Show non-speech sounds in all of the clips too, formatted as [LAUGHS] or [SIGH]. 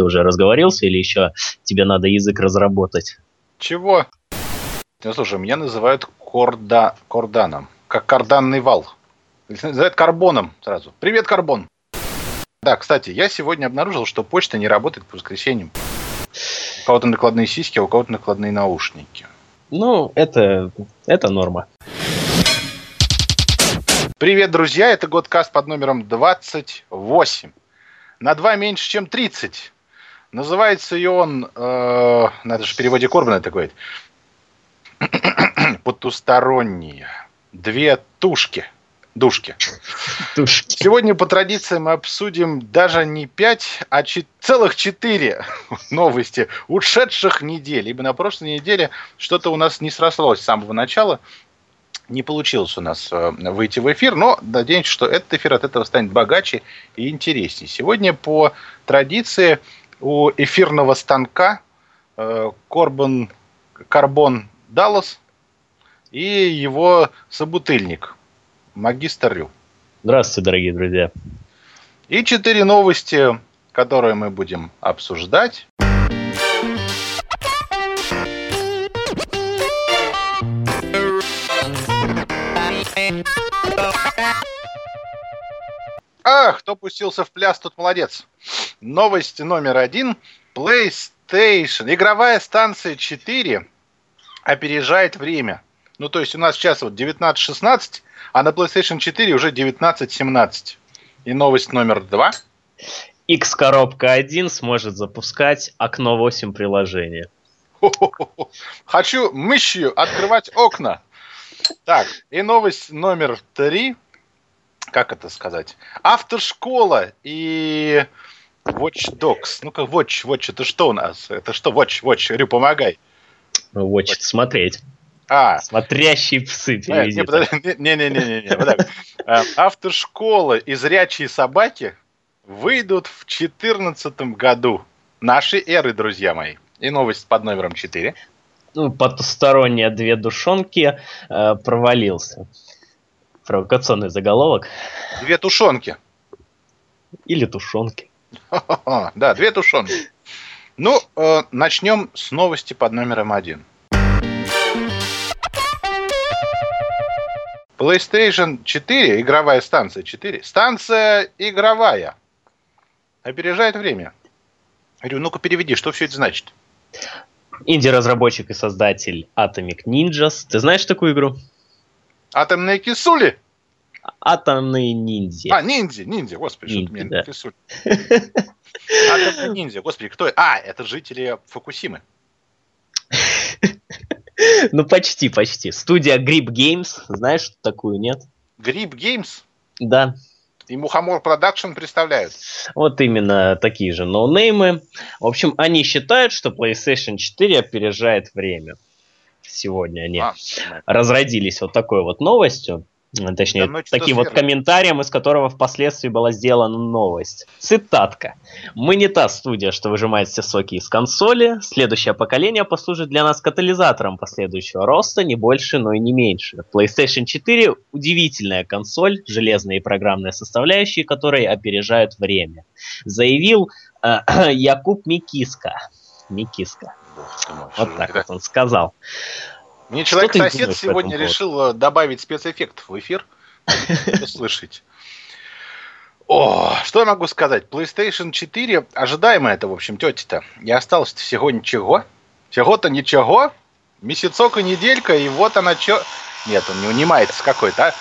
Ты уже разговорился или еще тебе надо язык разработать? Чего? Ну, слушай, меня называют корда... корданом, как карданный вал. Называют карбоном сразу. Привет, карбон. Да, кстати, я сегодня обнаружил, что почта не работает по воскресеньям. У кого-то накладные сиськи, а у кого-то накладные наушники. Ну, это, это норма. Привет, друзья! Это Годкаст под номером 28. На 2 меньше, чем 30. Называется и он, э, надо же в переводе Корбана говорить, [CLEARS THROAT] потусторонние. Две тушки. Душки. Душки. Сегодня по традиции мы обсудим даже не пять, а ч- целых четыре [LAUGHS] новости ушедших недель. Ибо на прошлой неделе что-то у нас не срослось с самого начала не получилось у нас э, выйти в эфир, но надеемся, что этот эфир от этого станет богаче и интереснее. Сегодня по традиции у эфирного станка э, Корбан Карбон Даллас и его собутыльник Магистр Рю. Здравствуйте, дорогие друзья. И четыре новости, которые мы будем обсуждать. Ах, кто пустился в пляс, тот молодец. Новость номер один. PlayStation. Игровая станция 4 опережает время. Ну, то есть у нас сейчас вот 19.16, а на PlayStation 4 уже 19.17. И новость номер два. X-коробка 1 сможет запускать окно 8 приложения. [LAUGHS] Хочу мышью открывать окна. Так, и новость номер три. Как это сказать? Автошкола и Watch Dogs. Ну-ка, Watch, Watch, это что у нас? Это что, Watch, Watch, Рю, помогай. Watch, Watch. смотреть. А. Смотрящие псы. Не-не-не. Автошкола и зрячие собаки выйдут в 2014 году. Нашей эры, друзья мои. И новость под номером 4 ну, потусторонние две душонки э, провалился. Провокационный заголовок. Две тушенки. Или тушенки. [LAUGHS] Да, две тушенки. Ну, э, начнем с новости под номером один. PlayStation 4, игровая станция 4. Станция игровая. Опережает время. Говорю, ну-ка переведи, что все это значит? Инди-разработчик и создатель Atomic Ninjas. Ты знаешь такую игру? Атомные кисули? Атомные ниндзя. А, ниндзя, ниндзя, господи, ниндзя, что ты меня да. Атомные ниндзя, господи, кто А, это жители Фукусимы. [LAUGHS] Ну, почти, почти. Студия Grip Games. Знаешь такую, нет? Grip Games? Да и Мухомор Продакшн представляют. Вот именно такие же ноунеймы. В общем, они считают, что PlayStation 4 опережает время. Сегодня они а, разродились вот такой вот новостью. Точнее, да, таким вот комментарием, из которого впоследствии была сделана новость. Цитатка. «Мы не та студия, что выжимает все соки из консоли. Следующее поколение послужит для нас катализатором последующего роста, не больше, но и не меньше. PlayStation 4 – удивительная консоль, железные и программные составляющие которой опережают время», заявил э, [CLEARS THROAT] Якуб Микиска. Микиска. Вот так вот он сказал. Мне человек-сосед сегодня решил э, добавить спецэффект в эфир. [LAUGHS] Слышать. О, что я могу сказать? PlayStation 4, ожидаемо это, в общем, тети-то. И осталось всего ничего. Всего-то ничего. Месяцок и неделька, и вот она чё... Нет, он не унимается какой-то, а?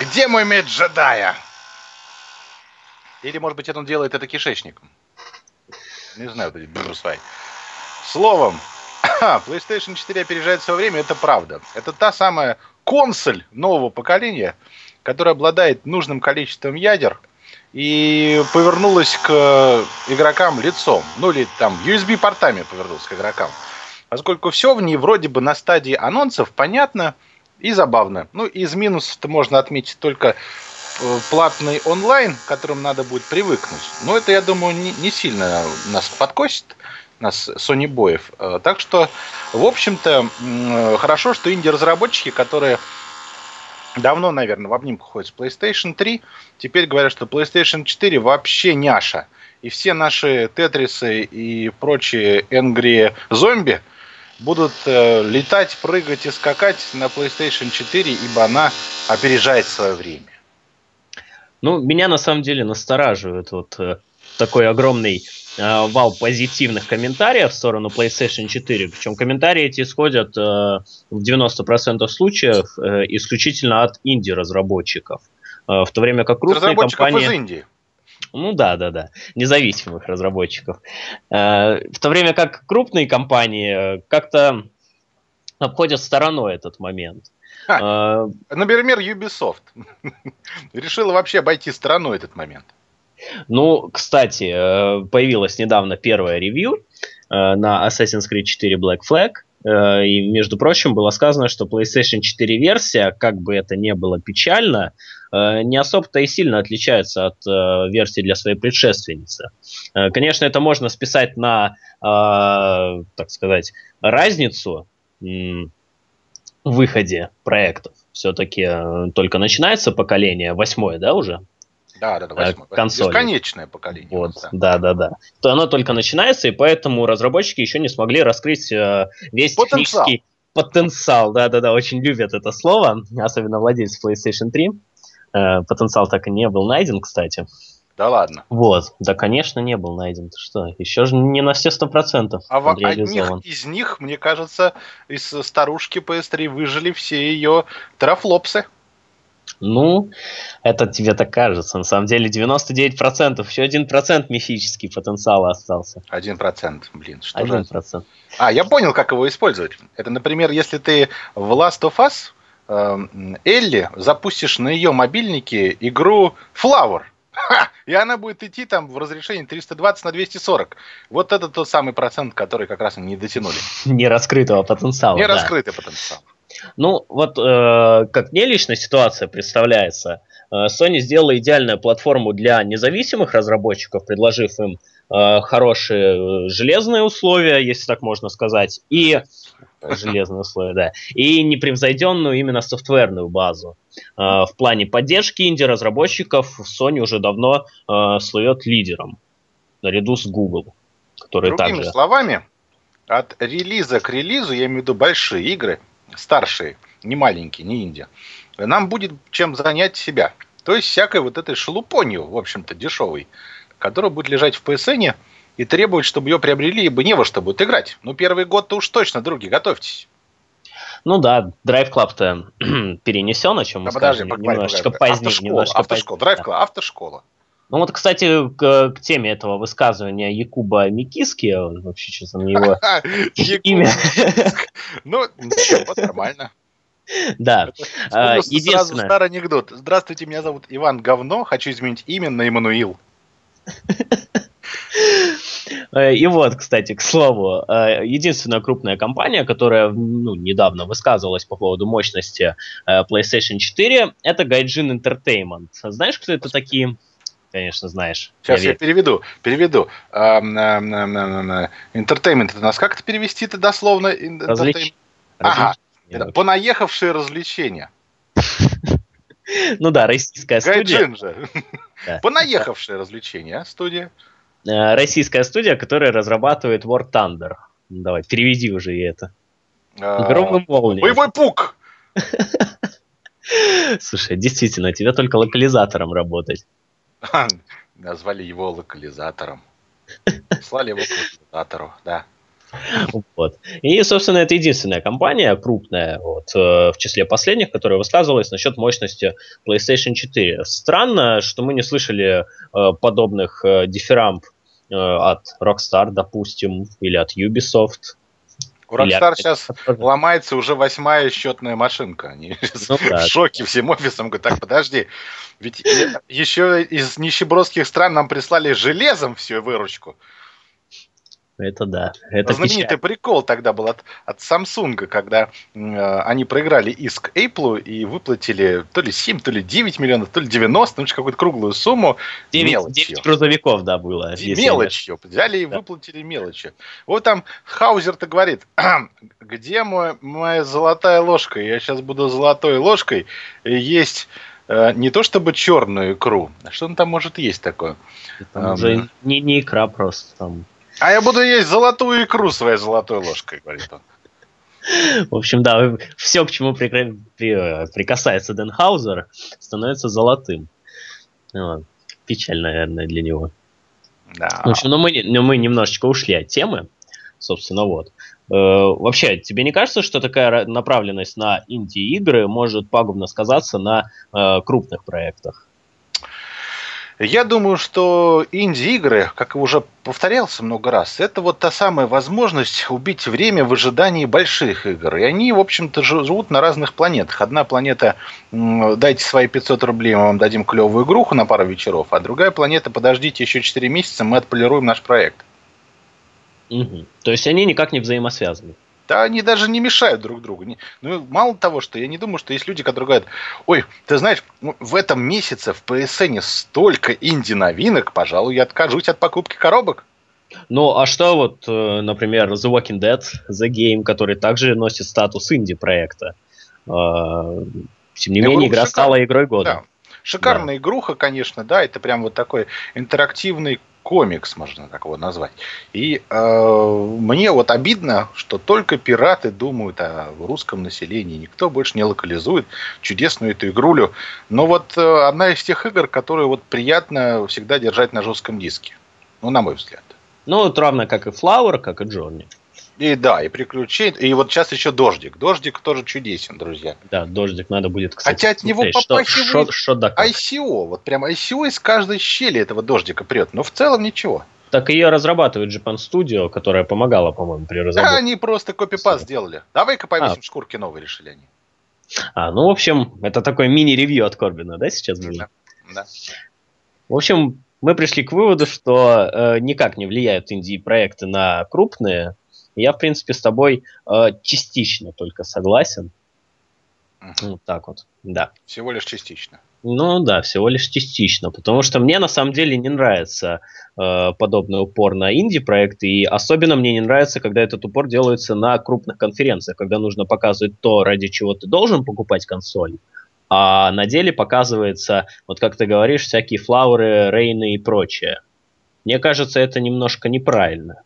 Где мой меч джедая? Или, может быть, он делает это кишечником? Не знаю, вот эти брусвай. Словом, [COUGHS] PlayStation 4 опережает свое время, это правда. Это та самая консоль нового поколения, которая обладает нужным количеством ядер и повернулась к игрокам лицом. Ну или там USB-портами повернулась к игрокам. Поскольку все в ней вроде бы на стадии анонсов понятно и забавно. Ну, из минусов-то можно отметить только э, платный онлайн, к которому надо будет привыкнуть. Но это, я думаю, не, не сильно нас подкосит нас Sony Боев. Э, так что, в общем-то, хорошо, что инди-разработчики, которые давно, наверное, в обнимку ходят с PlayStation 3, теперь говорят, что PlayStation 4 вообще няша. и все наши тетрисы и прочие энгри зомби будут э, летать, прыгать и скакать на PlayStation 4, ибо она опережает свое время. Ну, меня на самом деле настораживает вот э, такой огромный э, вал позитивных комментариев в сторону PlayStation 4. Причем комментарии эти исходят э, в 90% случаев э, исключительно от инди-разработчиков. Э, в то время как крупные компании... из Индии. Ну да, да, да, независимых разработчиков. Э, в то время как крупные компании э, как-то обходят стороной этот момент. А, например, Ubisoft [LAUGHS] решила вообще обойти стороной этот момент. Ну, кстати, появилась недавно первая ревью на Assassin's Creed 4 Black Flag. И, между прочим, было сказано, что PlayStation 4 версия, как бы это ни было печально, Э, не особо-то и сильно отличается от э, версии для своей предшественницы. Э, конечно, это можно списать на, так сказать, разницу в выходе проектов. Все-таки только начинается поколение, восьмое, да, уже? Да, да, да, восьмое. Консоли. Бесконечное поколение. Вот, да, да, да. То оно только начинается, и поэтому разработчики еще не смогли раскрыть весь потенциал. технический потенциал. Да, да, да, очень любят это слово, особенно владельцы PlayStation 3. Э, потенциал так и не был найден, кстати. Да ладно. Вот, да, конечно, не был найден. Ты что, еще же не на все сто процентов А в одних из них, мне кажется, из старушки PS3 выжили все ее терафлопсы. Ну, это тебе так кажется. На самом деле 99%, еще 1% мифический потенциал остался. 1%, блин, что 1%. же? А, я понял, как его использовать. Это, например, если ты в Last of Us Эм, Элли, запустишь на ее мобильнике игру Flower. Ха! И она будет идти там в разрешении 320 на 240. Вот это тот самый процент, который как раз не дотянули. [LAUGHS] Не раскрытого потенциала. Не да. раскрытый потенциал. Ну, вот э, как мне лично ситуация представляется, э, Sony сделала идеальную платформу для независимых разработчиков, предложив им э, хорошие э, железные условия, если так можно сказать, и железные условия, да, и непревзойденную именно софтверную базу. Э, в плане поддержки инди-разработчиков Sony уже давно э, слывет лидером, наряду с Google, который Другими также... словами, от релиза к релизу, я имею в виду большие игры, старшие, не маленькие, не инди, нам будет чем занять себя. То есть всякой вот этой шелупонью, в общем-то, дешевой, которая будет лежать в PSN, и требует, чтобы ее приобрели, ибо не во что будет играть. Ну, первый год-то уж точно, други, готовьтесь. Ну да, Drive Club-то [CLEARS THROAT] перенесен, о чем мы да, скажем, подожди, немножечко погоди, позднее. Автошкола, немножечко автошкола, позднее. Drive Club, автошкола. Ну вот, кстати, к, к теме этого высказывания Якуба Микиски, вообще что там его имя. Ну, ничего, нормально. Да. Единственное... Сразу старый анекдот. Здравствуйте, меня зовут Иван Говно, хочу изменить имя на Эммануил. [LAUGHS] Э, и вот, кстати, к слову, э, единственная крупная компания, которая ну, недавно высказывалась по поводу мощности э, PlayStation 4, это Gaijin Entertainment. Знаешь, кто это такие? Конечно, знаешь. Сейчас я, я переведу. Переведу. Entertainment это нас как это перевести-то дословно? Развлеч... Ага. Понаехавшие развлечения. Ну да, российская студия. Гайджин же. Понаехавшие развлечения студия. Э, российская студия, которая разрабатывает War Thunder. Давай, переведи уже и это. А, Громом молнией. Боевой пук! [LAUGHS] Слушай, действительно, тебе только локализатором работать. [LAUGHS] Назвали его локализатором. Слали его к локализатору, да. Вот. И, собственно, это единственная компания крупная вот, э, в числе последних, которая высказывалась насчет мощности PlayStation 4. Странно, что мы не слышали э, подобных э, дифирамб от Rockstar, допустим, или от Ubisoft. У Rockstar сейчас ломается уже восьмая счетная машинка. Они ну, [LAUGHS] в да, шоке да. всем офисом. Говорят, так, подожди, ведь еще из нищебродских стран нам прислали железом всю выручку. Это да. Это Знаменитый печаль. прикол тогда был от, от Samsung, когда э, они проиграли иск Apple и выплатили то ли 7, то ли 9 миллионов, то ли 90, ну, какую-то круглую сумму 9, мелочью. 9 грузовиков, да, было. Мелочью. Взяли и да. выплатили мелочью. Вот там Хаузер-то говорит, где мой, моя золотая ложка? Я сейчас буду золотой ложкой есть э, не то чтобы черную икру, а что он там может есть такое? Там um, уже не, не икра просто там. А я буду есть золотую икру своей золотой ложкой, говорит он. В общем, да, все, к чему при, при, прикасается Денхаузер, становится золотым. Вот. Печально, наверное, для него. Да. В общем, но мы, но мы немножечко ушли от темы, собственно, вот. Э, вообще, тебе не кажется, что такая направленность на инди-игры может пагубно сказаться на э, крупных проектах? Я думаю, что инди-игры, как уже повторялся много раз, это вот та самая возможность убить время в ожидании больших игр. И они, в общем-то, живут на разных планетах. Одна планета «дайте свои 500 рублей, мы вам дадим клевую игруху на пару вечеров», а другая планета «подождите еще 4 месяца, мы отполируем наш проект». Угу. То есть они никак не взаимосвязаны. Да они даже не мешают друг другу. Ну, мало того, что я не думаю, что есть люди, которые говорят, ой, ты знаешь, ну, в этом месяце в PSN столько инди-новинок, пожалуй, я откажусь от покупки коробок. Ну, а что вот, э, например, The Walking Dead, The Game, который также носит статус инди-проекта? А, тем не менее, игра стала игрой года. Да. Шикарная да. игруха, конечно, да, это прям вот такой интерактивный комикс, можно так его назвать. И э, мне вот обидно, что только пираты думают о русском населении. Никто больше не локализует чудесную эту игрулю. Но вот э, одна из тех игр, которые вот приятно всегда держать на жестком диске. Ну, на мой взгляд. Ну, вот равно как и Flower, как и Джонни. И да, и приключения. И вот сейчас еще дождик. Дождик тоже чудесен, друзья. Да, дождик надо будет, кстати, Хотя от него попахивает да ICO. Вот прям ICO из каждой щели этого дождика прет. Но в целом ничего. Так ее разрабатывает Japan Studio, которая помогала, по-моему, при разработке. Да, они просто копипаст сделали. Давай-ка повесим а. шкурки новые решили они. А, ну, в общем, это такой мини-ревью от Корбина, да, сейчас было? Да. да. В общем, мы пришли к выводу, что э, никак не влияют инди-проекты на крупные, я, в принципе, с тобой э, частично только согласен. Угу. Вот так вот, да. Всего лишь частично. Ну да, всего лишь частично, потому что мне на самом деле не нравится э, подобный упор на инди-проекты, и особенно мне не нравится, когда этот упор делается на крупных конференциях, когда нужно показывать то, ради чего ты должен покупать консоль, а на деле показывается, вот как ты говоришь, всякие флауры, рейны и прочее. Мне кажется, это немножко неправильно.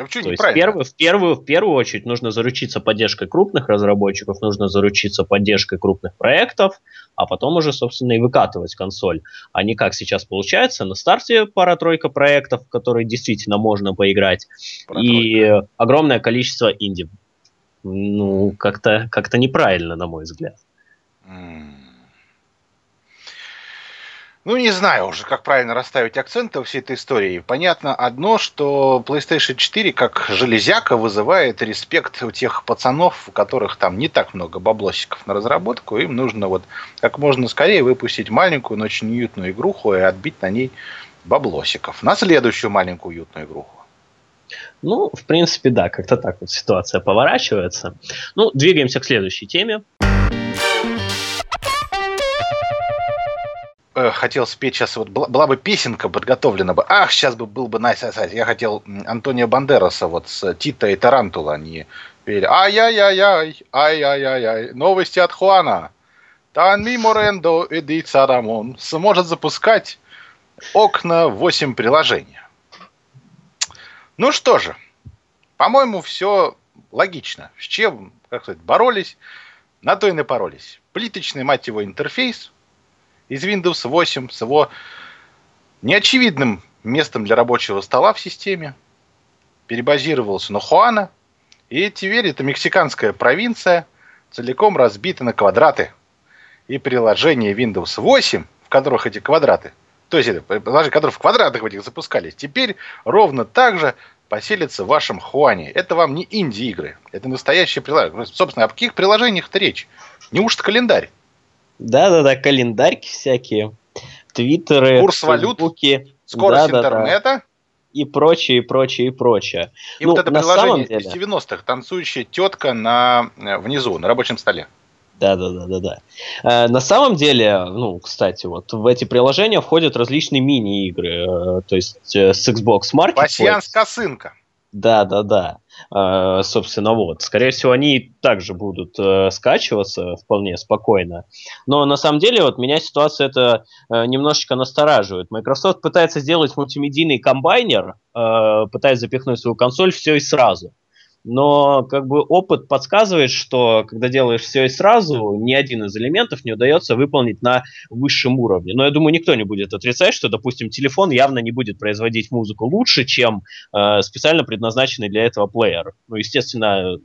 Да что, То есть в первую, в, первую, в первую очередь нужно заручиться поддержкой крупных разработчиков, нужно заручиться поддержкой крупных проектов, а потом уже, собственно, и выкатывать консоль. А не как сейчас получается, на старте пара-тройка проектов, в которые действительно можно поиграть, и огромное количество инди. Ну, как-то как неправильно, на мой взгляд. Mm. Ну, не знаю уже, как правильно расставить акценты во всей этой истории. Понятно одно, что PlayStation 4 как железяка вызывает респект у тех пацанов, у которых там не так много баблосиков на разработку. Им нужно вот как можно скорее выпустить маленькую, но очень уютную игруху и отбить на ней баблосиков. На следующую маленькую уютную игруху. Ну, в принципе, да, как-то так вот ситуация поворачивается. Ну, двигаемся к следующей теме. Э, хотел спеть сейчас, вот была, была бы песенка подготовлена бы. Ах, сейчас бы был бы nice, nice, Я хотел Антонио Бандераса вот с Тита и Тарантула они пели. Ай-яй-яй-яй, ай-яй-яй-яй. Новости от Хуана. Танми Морендо и Рамон сможет запускать окна 8 приложений. Ну что же, по-моему, все логично. С чем, как сказать, боролись, на то и напоролись. Плиточный, мать его, интерфейс – из Windows 8 с его неочевидным местом для рабочего стола в системе, перебазировался на Хуана, и теперь это мексиканская провинция целиком разбита на квадраты. И приложения Windows 8, в которых эти квадраты, то есть приложения, которые в квадратах в этих запускались, теперь ровно так же поселятся в вашем Хуане. Это вам не инди-игры, это настоящие приложения. Собственно, о каких приложениях-то речь? Неужто календарь? Да-да-да, календарьки всякие, твиттеры, Курс валют, скорость да, интернета. Да, да. И прочее, и прочее, и прочее. И ну, вот это приложение деле... из 90-х, танцующая тетка на, э, внизу, на рабочем столе. Да, да, да, да, да. Э, на самом деле, ну, кстати, вот в эти приложения входят различные мини-игры. Э, то есть э, с Xbox Marketplace. Пассианс косынка. Да, да, да. Собственно, вот. Скорее всего, они также будут э, скачиваться вполне спокойно. Но на самом деле, вот меня ситуация это э, немножечко настораживает. Microsoft пытается сделать мультимедийный комбайнер, э, пытается запихнуть свою консоль все и сразу но как бы опыт подсказывает, что когда делаешь все и сразу, ни один из элементов не удается выполнить на высшем уровне. Но я думаю, никто не будет отрицать, что, допустим, телефон явно не будет производить музыку лучше, чем э, специально предназначенный для этого плеер. Ну, естественно,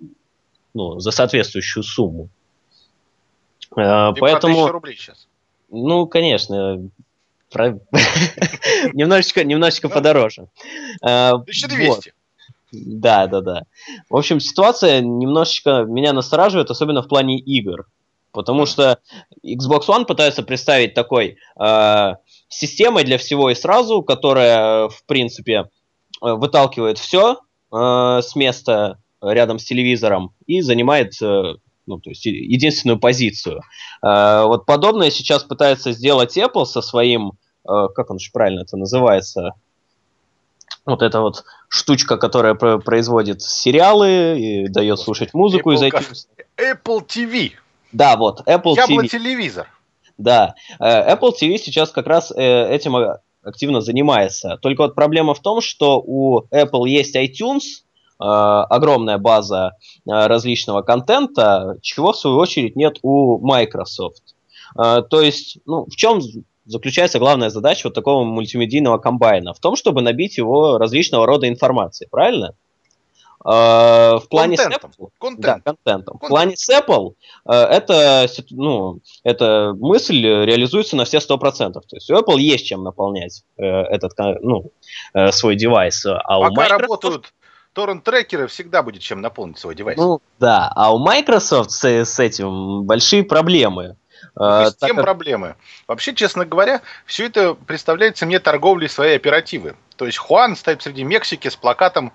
ну, за соответствующую сумму. Э, поэтому... рублей сейчас. Ну, конечно, [LAUGHS] немножечко, немножечко подороже. 1200. Э, да, да, да. В общем, ситуация немножечко меня настораживает, особенно в плане игр. Потому что Xbox One пытается представить такой э, системой для всего и сразу, которая, в принципе, э, выталкивает все э, с места рядом с телевизором и занимает э, ну, то есть единственную позицию. Э, вот подобное сейчас пытается сделать Apple со своим, э, как он же правильно это называется, вот эта вот штучка, которая производит сериалы и дает слушать музыку Apple, из iTunes. Apple TV. Да, вот, Apple Ябло TV. телевизор. Да, э, Apple TV сейчас как раз э, этим активно занимается. Только вот проблема в том, что у Apple есть iTunes, э, огромная база различного контента, чего в свою очередь нет у Microsoft. То есть, ну, в чем заключается главная задача вот такого мультимедийного комбайна? В том, чтобы набить его различного рода информацией, правильно? Uh, в плане контентом. с Apple, Контент. да, контентом. Контент. В плане с Apple uh, это, ну, эта мысль реализуется на все 100%. То есть у Apple есть чем наполнять uh, этот, ну, свой девайс. А Пока у Microsoft... работают торрент-трекеры, всегда будет чем наполнить свой девайс. Ну, да, а у Microsoft с, с этим большие проблемы. А, с тем как... проблемы. Вообще, честно говоря, все это представляется мне торговлей своей оперативы. То есть Хуан стоит среди Мексики с плакатом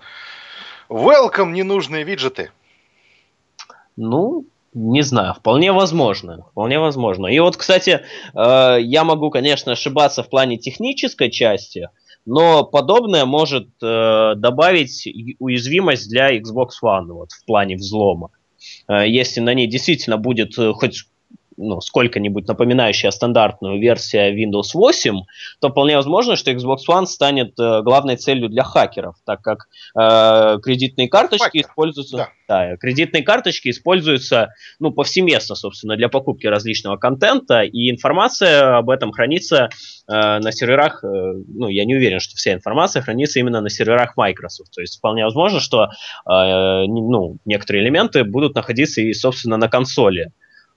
«Welcome, ненужные виджеты». Ну, не знаю, вполне возможно, вполне возможно. И вот, кстати, э, я могу, конечно, ошибаться в плане технической части, но подобное может э, добавить уязвимость для Xbox One вот, в плане взлома. Э, если на ней действительно будет хоть ну, сколько-нибудь напоминающая стандартную версию Windows 8, то вполне возможно, что Xbox One станет э, главной целью для хакеров, так как э, кредитные карточки Хакер. используются... Да. Да, кредитные карточки используются ну, повсеместно, собственно, для покупки различного контента, и информация об этом хранится э, на серверах, э, ну, я не уверен, что вся информация хранится именно на серверах Microsoft. То есть вполне возможно, что э, ну, некоторые элементы будут находиться и, собственно, на консоли.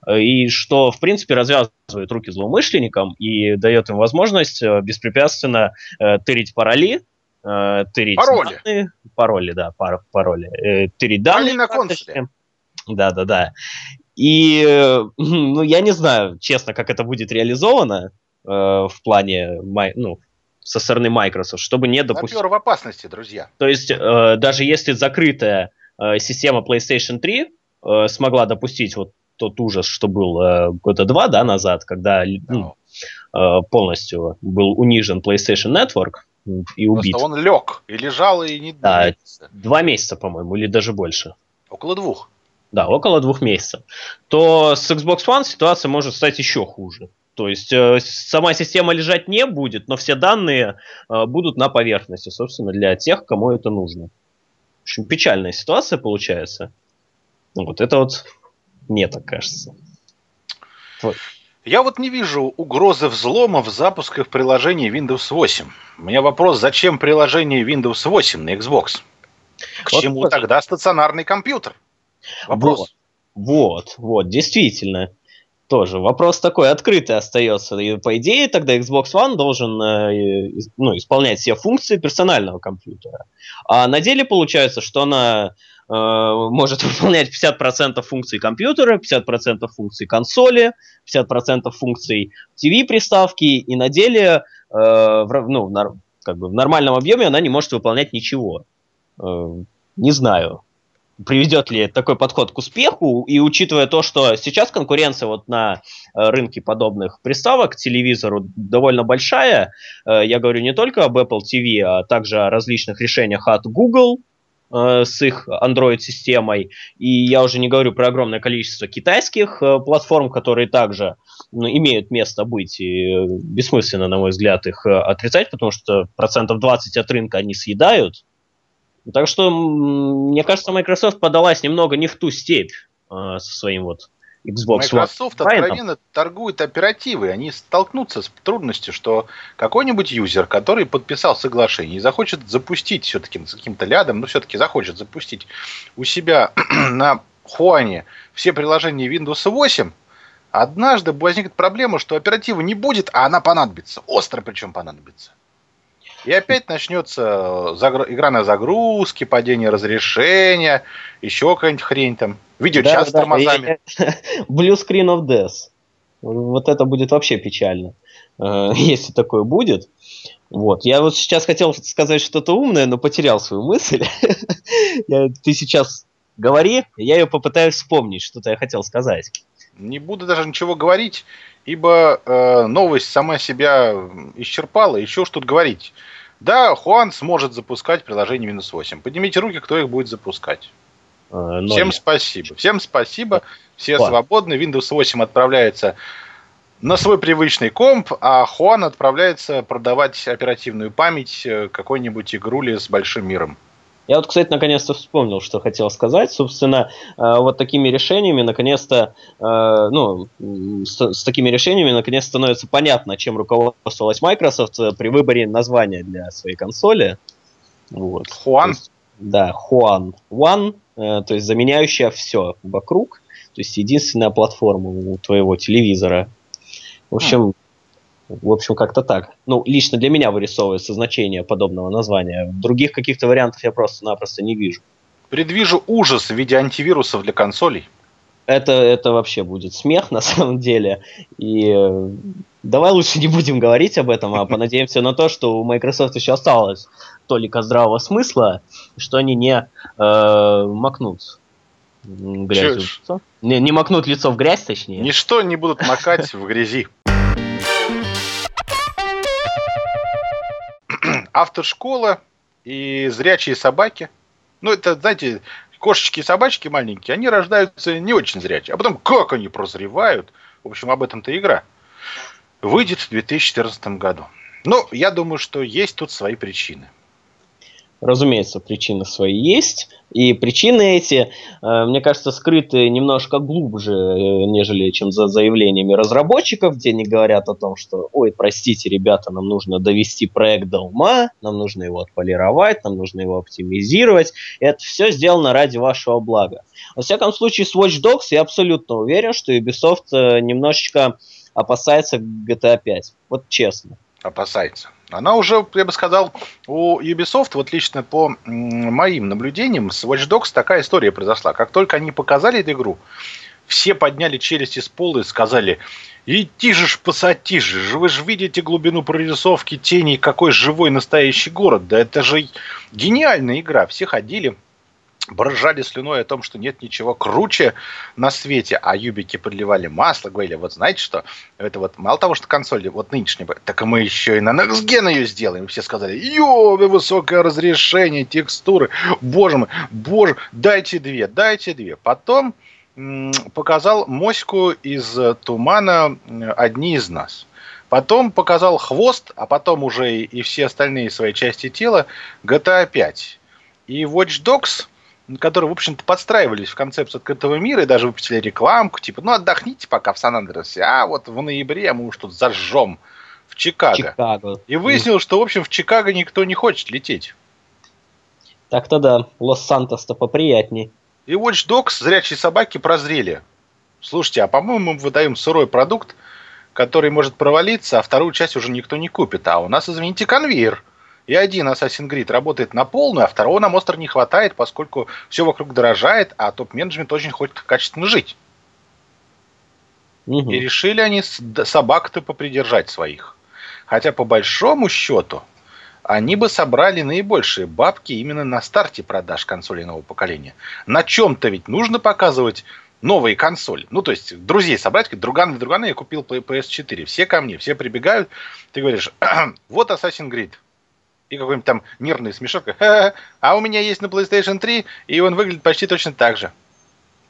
Э, и что, в принципе, развязывает руки злоумышленникам и дает им возможность э, беспрепятственно э, тырить пароли, э, тырить пароли. данные, пароли, да, пар, пароли, э, тырить данные. на консуле. Да, да, да. И, э, [LAUGHS] ну, я не знаю, честно, как это будет реализовано э, в плане, ну, со стороны Microsoft, чтобы не допустить... Напер в опасности, друзья. То есть, э, даже если закрытая э, система PlayStation 3 э, смогла допустить вот тот ужас, что был э, года два да, назад, когда ну, э, полностью был унижен PlayStation Network и убит. Просто он лег и лежал и не да, Два месяца, по-моему, или даже больше. Около двух. Да, около двух месяцев. То с Xbox One ситуация может стать еще хуже. То есть э, сама система лежать не будет, но все данные э, будут на поверхности, собственно, для тех, кому это нужно. В общем, печальная ситуация получается. Вот это вот мне так кажется. Я вот не вижу угрозы взлома в запусках приложения Windows 8. У меня вопрос, зачем приложение Windows 8 на Xbox? К вот чему тоже. тогда стационарный компьютер? Вопрос. Вот, вот, вот, действительно. Тоже вопрос такой открытый остается. И по идее тогда Xbox One должен э, ну, исполнять все функции персонального компьютера. А на деле получается, что она может [LAUGHS] выполнять 50% функций компьютера, 50% функций консоли, 50% функций TV-приставки, и на деле э, в, ну, в, как бы в нормальном объеме она не может выполнять ничего. Э, не знаю, приведет ли такой подход к успеху, и учитывая то, что сейчас конкуренция вот на рынке подобных приставок к телевизору довольно большая, я говорю не только об Apple TV, а также о различных решениях от Google, э, с их Android-системой, и я уже не говорю про огромное количество китайских э, платформ, которые также ну, имеют место быть, и э, бессмысленно, на мой взгляд, их отрицать, потому что процентов 20 от рынка они съедают. Так что, мне кажется, Microsoft подалась немного не в ту степь со своим вот Xbox Microsoft One. откровенно торгует оперативой. Они столкнутся с трудностью, что какой-нибудь юзер, который подписал соглашение и захочет запустить все-таки с каким-то лядом, но все-таки захочет запустить у себя [CLEARS THROAT] на Хуане все приложения Windows 8, однажды возникнет проблема, что оператива не будет, а она понадобится. Остро причем понадобится. И опять начнется игра на загрузке, падение разрешения, еще какая-нибудь хрень там. Видеочас да, с тормозами. [LAUGHS] Blue Screen of Death. Вот это будет вообще печально, э, [LAUGHS] если такое будет. Вот. Я вот сейчас хотел сказать что-то умное, но потерял свою мысль. [LAUGHS] Ты сейчас говори, я ее попытаюсь вспомнить, что-то я хотел сказать. Не буду даже ничего говорить, ибо э, новость сама себя исчерпала, еще что тут говорить. Да, Хуан сможет запускать приложение Windows 8. Поднимите руки, кто их будет запускать. Но Всем спасибо. Всем спасибо. Все Хуан. свободны. Windows 8 отправляется на свой привычный комп, а Хуан отправляется продавать оперативную память э, какой-нибудь игрули с большим миром. Я вот, кстати, наконец-то вспомнил, что хотел сказать. Собственно, э, вот такими решениями, наконец-то, э, ну, с, с такими решениями, наконец становится понятно, чем руководствовалась Microsoft э, при выборе названия для своей консоли. Вот. Хуан? да, Хуан. One, то есть заменяющая все вокруг. То есть единственная платформа у твоего телевизора. В общем, в общем, как-то так. Ну, лично для меня вырисовывается значение подобного названия. Других каких-то вариантов я просто-напросто не вижу. Предвижу ужас в виде антивирусов для консолей. Это, это вообще будет смех [LAUGHS] на самом деле. И э, давай лучше не будем говорить об этом, а понадеемся на то, что у Microsoft еще осталось толика здравого смысла, что они не э, макнут грязью лицо. Не, не макнут лицо в грязь, точнее. Ничто не будут макать в грязи. Автошкола и зрячие собаки. Ну, это, знаете, кошечки и собачки маленькие, они рождаются не очень зрячие. А потом, как они прозревают, в общем, об этом-то игра, выйдет в 2014 году. Ну, я думаю, что есть тут свои причины. Разумеется, причины свои есть. И причины эти, э, мне кажется, скрыты немножко глубже, э, нежели чем за заявлениями разработчиков, где они говорят о том, что, ой, простите, ребята, нам нужно довести проект до ума, нам нужно его отполировать, нам нужно его оптимизировать. Это все сделано ради вашего блага. Во всяком случае, с Watch Dogs я абсолютно уверен, что Ubisoft э, немножечко опасается GTA 5. Вот честно. Опасается. Она уже, я бы сказал, у Ubisoft, вот лично по моим наблюдениям, с Watch Dogs такая история произошла. Как только они показали эту игру, все подняли челюсти с пола и сказали, иди же ж посади же, вы же видите глубину прорисовки теней, какой живой настоящий город. Да это же гениальная игра. Все ходили, брожали слюной о том, что нет ничего круче на свете, а юбики подливали масло, говорили, вот знаете что, это вот мало того, что консоль вот нынешняя, так и мы еще и на Next Gen ее сделаем. Все сказали, ё, высокое разрешение, текстуры, боже мой, боже, дайте две, дайте две. Потом показал моську из тумана одни из нас. Потом показал хвост, а потом уже и все остальные свои части тела GTA 5. И Watch Dogs которые, в общем-то, подстраивались в концепцию открытого мира и даже выпустили рекламку, типа, ну, отдохните пока в Сан-Андресе, а вот в ноябре мы уж тут зажжем в Чикаго. Чикаго. И выяснилось, что, в общем, в Чикаго никто не хочет лететь. Так-то да, Лос-Сантос-то поприятней. И Watch Dogs, зрячие собаки, прозрели. Слушайте, а по-моему мы выдаем сырой продукт, который может провалиться, а вторую часть уже никто не купит. А у нас, извините, конвейер – и один Assassin's Creed работает на полную, а второго нам остро не хватает, поскольку все вокруг дорожает, а топ-менеджмент очень хочет качественно жить. Угу. И решили они собак-то попридержать своих. Хотя по большому счету они бы собрали наибольшие бабки именно на старте продаж консолей нового поколения. На чем-то ведь нужно показывать новые консоли. Ну, то есть, друзей собрать, как друган другана я купил PS4. Все ко мне, все прибегают. Ты говоришь, [CLEARS THROAT] вот Assassin's Creed. И какой-нибудь там нервный смешок. А у меня есть на PlayStation 3, и он выглядит почти точно так же.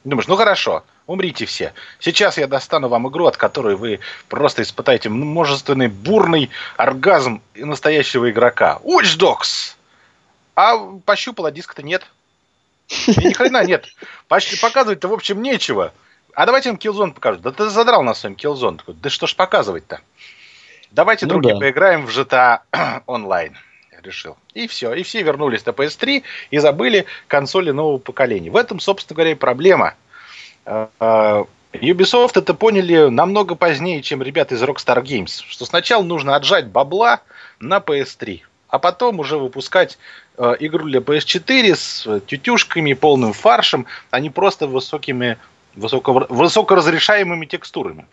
Думаешь, ну хорошо, умрите все. Сейчас я достану вам игру, от которой вы просто испытаете множественный бурный оргазм настоящего игрока. Watch Dogs! А пощупала, диска-то нет. И ни хрена нет. Показывать-то, в общем, нечего. А давайте им Killzone покажу. Да ты задрал нас своим Killzone. Да что ж показывать-то? Давайте, ну, другие, да. поиграем в GTA онлайн. Решил. И все. И все вернулись на PS3 и забыли консоли нового поколения. В этом, собственно говоря, и проблема. А, а, Ubisoft это поняли намного позднее, чем ребята из Rockstar Games. Что сначала нужно отжать бабла на PS3 а потом уже выпускать э, игру для PS4 с тютюшками, полным фаршем, а не просто высокими, высоко, высокоразрешаемыми текстурами.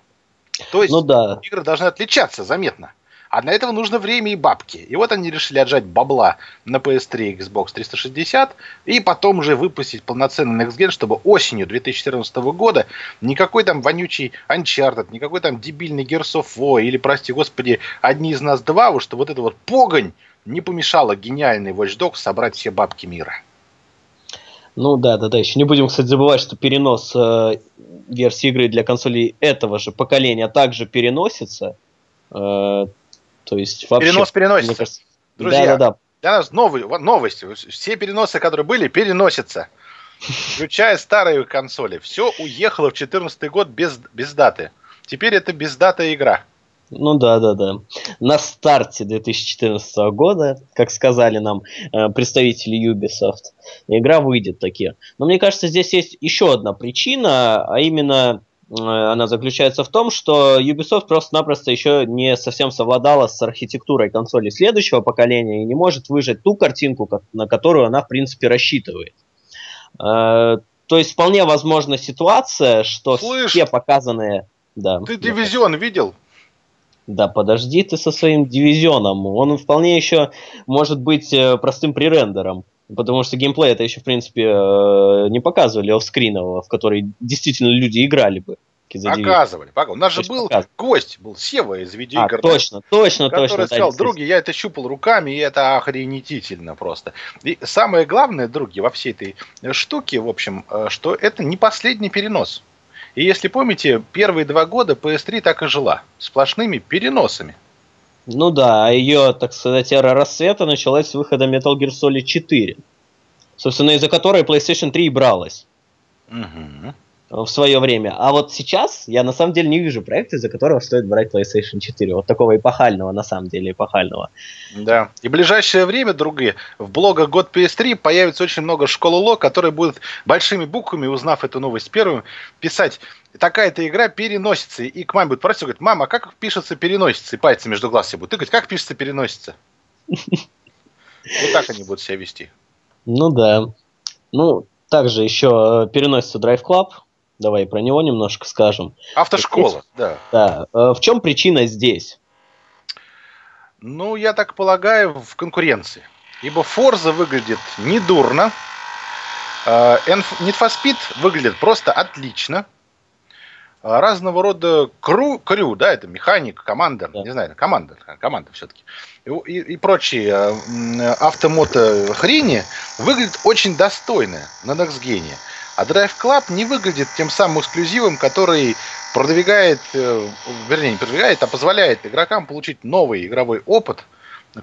То есть ну, да. игры должны отличаться заметно. А для этого нужно время и бабки. И вот они решили отжать бабла на PS3 и Xbox 360, и потом уже выпустить полноценный Next Gen, чтобы осенью 2014 года никакой там вонючий Uncharted, никакой там дебильный Gears of War, или, прости господи, одни из нас два, вот что вот это вот погонь не помешало гениальный Watch Dogs собрать все бабки мира. Ну да, да, да. Еще не будем, кстати, забывать, что перенос э, версии игры для консолей этого же поколения также переносится. Э, то есть вообще. Перенос переносится. Кажется, Друзья, да, да, да. для нас новые новости. Все переносы, которые были, переносятся. Включая старые консоли. Все уехало в 2014 год без, без даты. Теперь это без даты игра. Ну да, да, да. На старте 2014 года, как сказали нам э, представители Ubisoft, игра выйдет таки. Но мне кажется, здесь есть еще одна причина, а именно она заключается в том, что Ubisoft просто-напросто еще не совсем совладала с архитектурой консоли следующего поколения и не может выжать ту картинку, на которую она в принципе рассчитывает. Э, то есть вполне возможна ситуация, что Слышь, все показанные... Да, ты дивизион видел? Да подожди ты со своим дивизионом. Он вполне еще может быть э, простым пререндером. Потому что геймплей это еще, в принципе, э, не показывали офскринового, в который действительно люди играли бы. Показывали, показывали. У нас же был показывали. гость, был Сева из видеоигр. А, точно, точно, который точно. сказал, други, я это щупал руками, и это охренетительно просто. И самое главное, други, во всей этой штуке, в общем, э, что это не последний перенос. И если помните, первые два года PS3 так и жила. Сплошными переносами. Ну да, а ее, так сказать, эра рассвета началась с выхода Metal Gear Solid 4. Собственно, из-за которой PlayStation 3 и бралась. Угу в свое время. А вот сейчас я на самом деле не вижу проекта, из-за которого стоит брать PlayStation 4. Вот такого эпохального, на самом деле, эпохального. Да. И в ближайшее время, другие, в блогах Год PS3 появится очень много школ УЛО, которые будут большими буквами, узнав эту новость первым, писать такая-то игра переносится. И к маме будет просить, говорит, мама, а как пишется переносится? И пальцы между глаз себе будут тыкать, как пишется переносится? Вот так они будут себя вести. Ну да. Ну, также еще э, переносится Drive Club, Давай про него немножко скажем. Автошкола, здесь, да. Да. Э, в чем причина здесь? Ну, я так полагаю, в конкуренции. Ибо Forza выглядит недурно. Э, Need for Speed выглядит просто отлично. Э, разного рода кру, крю, да, это механик, команда, да. не знаю, команда, команда все-таки, и, и, прочие автомото хрени выглядят очень достойно на Next. А Drive Club не выглядит тем самым эксклюзивом, который продвигает, э, вернее, не продвигает, а позволяет игрокам получить новый игровой опыт.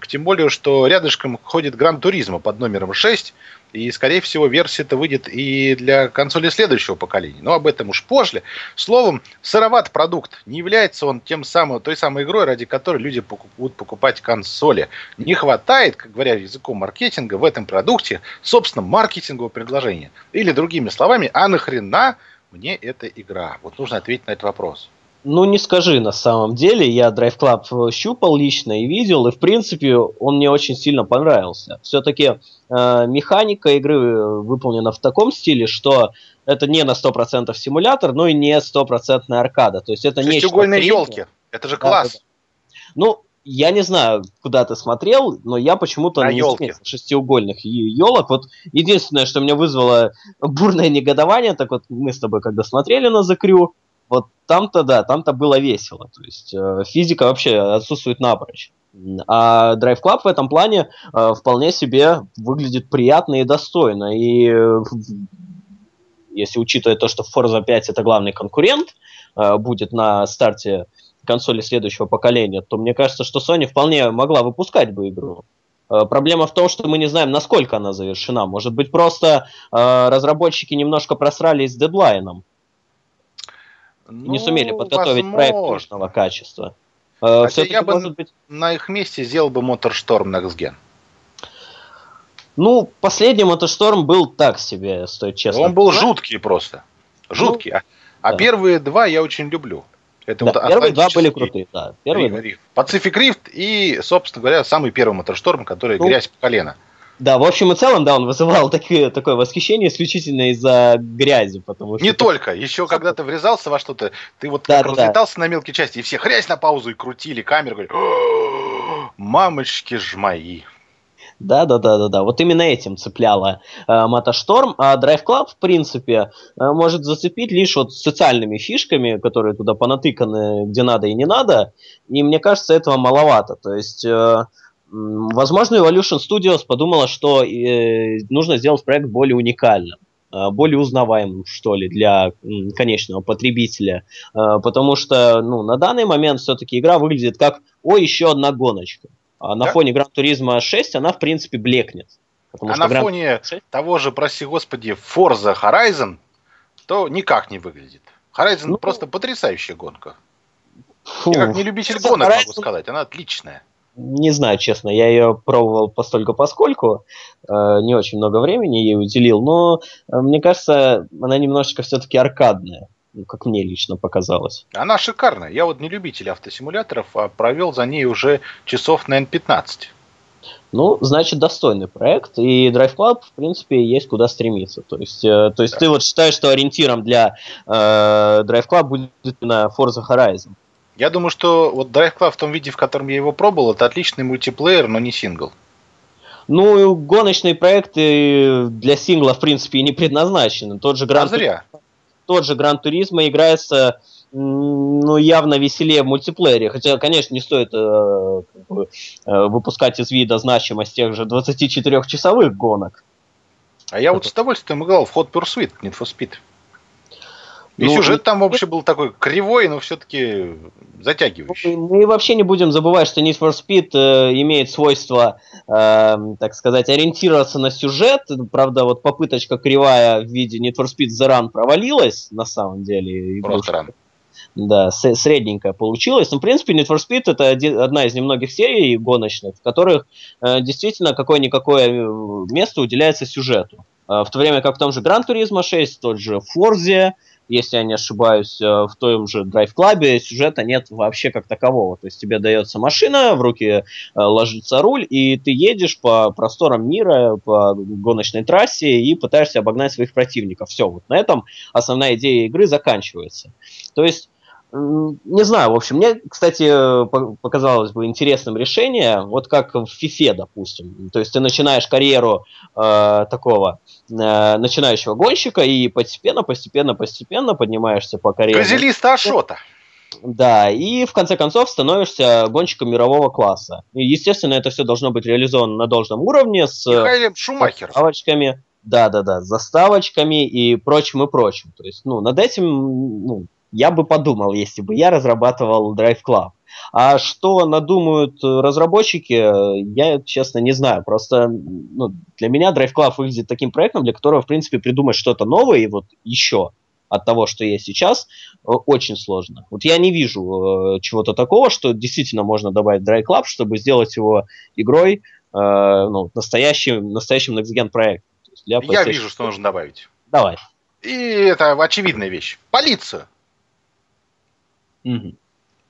Тем более, что рядышком ходит Гран Туризма под номером 6, и, скорее всего, версия-то выйдет и для консоли следующего поколения. Но об этом уж позже. Словом, сыроват продукт. Не является он тем самым, той самой игрой, ради которой люди будут покупать консоли. Не хватает, как говоря языком маркетинга, в этом продукте, собственно, маркетингового предложения. Или, другими словами, а нахрена мне эта игра? Вот нужно ответить на этот вопрос. Ну, не скажи на самом деле. Я Drive Club щупал лично и видел, и в принципе он мне очень сильно понравился. Все-таки э, механика игры выполнена в таком стиле, что это не на 100% симулятор, но и не стопроцентная аркада. То есть это не Шестиугольные елки. Это же класс. Да. Ну, я не знаю, куда ты смотрел, но я почему-то не елки. шестиугольных елок. Вот единственное, что меня вызвало [LAUGHS] бурное негодование, так вот мы с тобой когда смотрели на закрю, вот там-то, да, там-то было весело. То есть э, физика вообще отсутствует напрочь. А Drive Club в этом плане э, вполне себе выглядит приятно и достойно. И э, если учитывать то, что Forza 5 это главный конкурент, э, будет на старте консоли следующего поколения, то мне кажется, что Sony вполне могла выпускать бы игру. Э, проблема в том, что мы не знаем, насколько она завершена. Может быть, просто э, разработчики немножко просрались с дедлайном. Ну, не сумели подготовить возможно. проект нужного качества. Э, Хотя я бы может быть... на их месте сделал бы MotorStorm Next Gen. Ну, последний MotorStorm был так себе, стоит честно. Он был жуткий просто. Жуткий. Ну, а, да. первые два я очень люблю. Это да, вот первые два были крутые, да. Первые Риф, Pacific Rift и, собственно говоря, самый первый Моторшторм, который ну, грязь по колено. Да, в общем и целом, да, он вызывал такие, такое восхищение исключительно из-за грязи, потому что... Не только, еще когда ты врезался во что-то, ты вот да, как да, разлетался да. на мелкие части, и все хрясь на паузу и крутили камеру, говорили, мамочки ж мои. Да, да, да, да, да. Вот именно этим цепляла э, Мотошторм, а Drive Club, в принципе, э, может зацепить лишь вот социальными фишками, которые туда понатыканы где надо и не надо. И мне кажется, этого маловато. То есть, э, возможно, Evolution Studios подумала, что э, нужно сделать проект более уникальным э, более узнаваемым, что ли, для конечного потребителя. Э, потому что ну, на данный момент все-таки игра выглядит как «О, еще одна гоночка». А на да? фоне Гран Туризма 6 она, в принципе, блекнет. а на Гран... фоне 6... того же, прости господи, Forza Horizon, то никак не выглядит. Horizon ну, просто потрясающая гонка. Фу. Я как не любитель гонок Horizon... могу сказать, она отличная. Не знаю, честно, я ее пробовал постольку поскольку, э, не очень много времени ей уделил, но э, мне кажется, она немножечко все-таки аркадная ну, как мне лично показалось. Она шикарная. Я вот не любитель автосимуляторов, а провел за ней уже часов, наверное, 15. Ну, значит, достойный проект, и Drive Club, в принципе, есть куда стремиться. То есть, э, то есть да. ты вот считаешь, что ориентиром для э, Drive Club будет на Forza Horizon? Я думаю, что вот Drive Club в том виде, в котором я его пробовал, это отличный мультиплеер, но не сингл. Ну, гоночные проекты для сингла, в принципе, и не предназначены. Тот же Grand а тот же Гран Туризма играется ну, явно веселее в мультиплеере. Хотя, конечно, не стоит э, как бы, э, выпускать из вида значимость тех же 24-часовых гонок. А я вот с удовольствием играл в Hot Pursuit, Need for Speed. И ну, сюжет там вообще был такой кривой, но все-таки затягивающий. Мы вообще не будем забывать, что Need for Speed э, имеет свойство, э, так сказать, ориентироваться на сюжет. Правда, вот попыточка кривая в виде Need for Speed The Run провалилась, на самом деле. Просто ран. Да, средненькая получилась. Но, в принципе, Need for Speed это один, одна из немногих серий гоночных, в которых э, действительно какое-никакое э, место уделяется сюжету. Э, в то время как в том же Gran Turismo 6, тот же Forza, если я не ошибаюсь, э, в том же Drive Club сюжета нет вообще как такового. То есть тебе дается машина, в руки э, ложится руль, и ты едешь по просторам мира, по гоночной трассе и пытаешься обогнать своих противников. Все, вот на этом основная идея игры заканчивается. То есть не знаю, в общем, мне, кстати, показалось бы интересным решение, вот как в FIFA, допустим. То есть ты начинаешь карьеру э, такого э, начинающего гонщика и постепенно, постепенно, постепенно поднимаешься по карьере. Газелиста Ашота. Да, и в конце концов становишься гонщиком мирового класса. И, естественно, это все должно быть реализовано на должном уровне с Михаилом Шумахером. заставочками, да, да, да, заставочками и прочим и прочим. То есть, ну, над этим, ну, я бы подумал, если бы я разрабатывал Drive Club. А что надумают разработчики, я, честно, не знаю. Просто ну, для меня Drive Club выглядит таким проектом, для которого, в принципе, придумать что-то новое и вот еще от того, что есть сейчас, очень сложно. Вот я не вижу э, чего-то такого, что действительно можно добавить Drive Club, чтобы сделать его игрой э, ну, настоящим, настоящим Next Gen проектом. Я вижу, что нужно добавить. Давай. И это очевидная вещь. Полицию. Угу.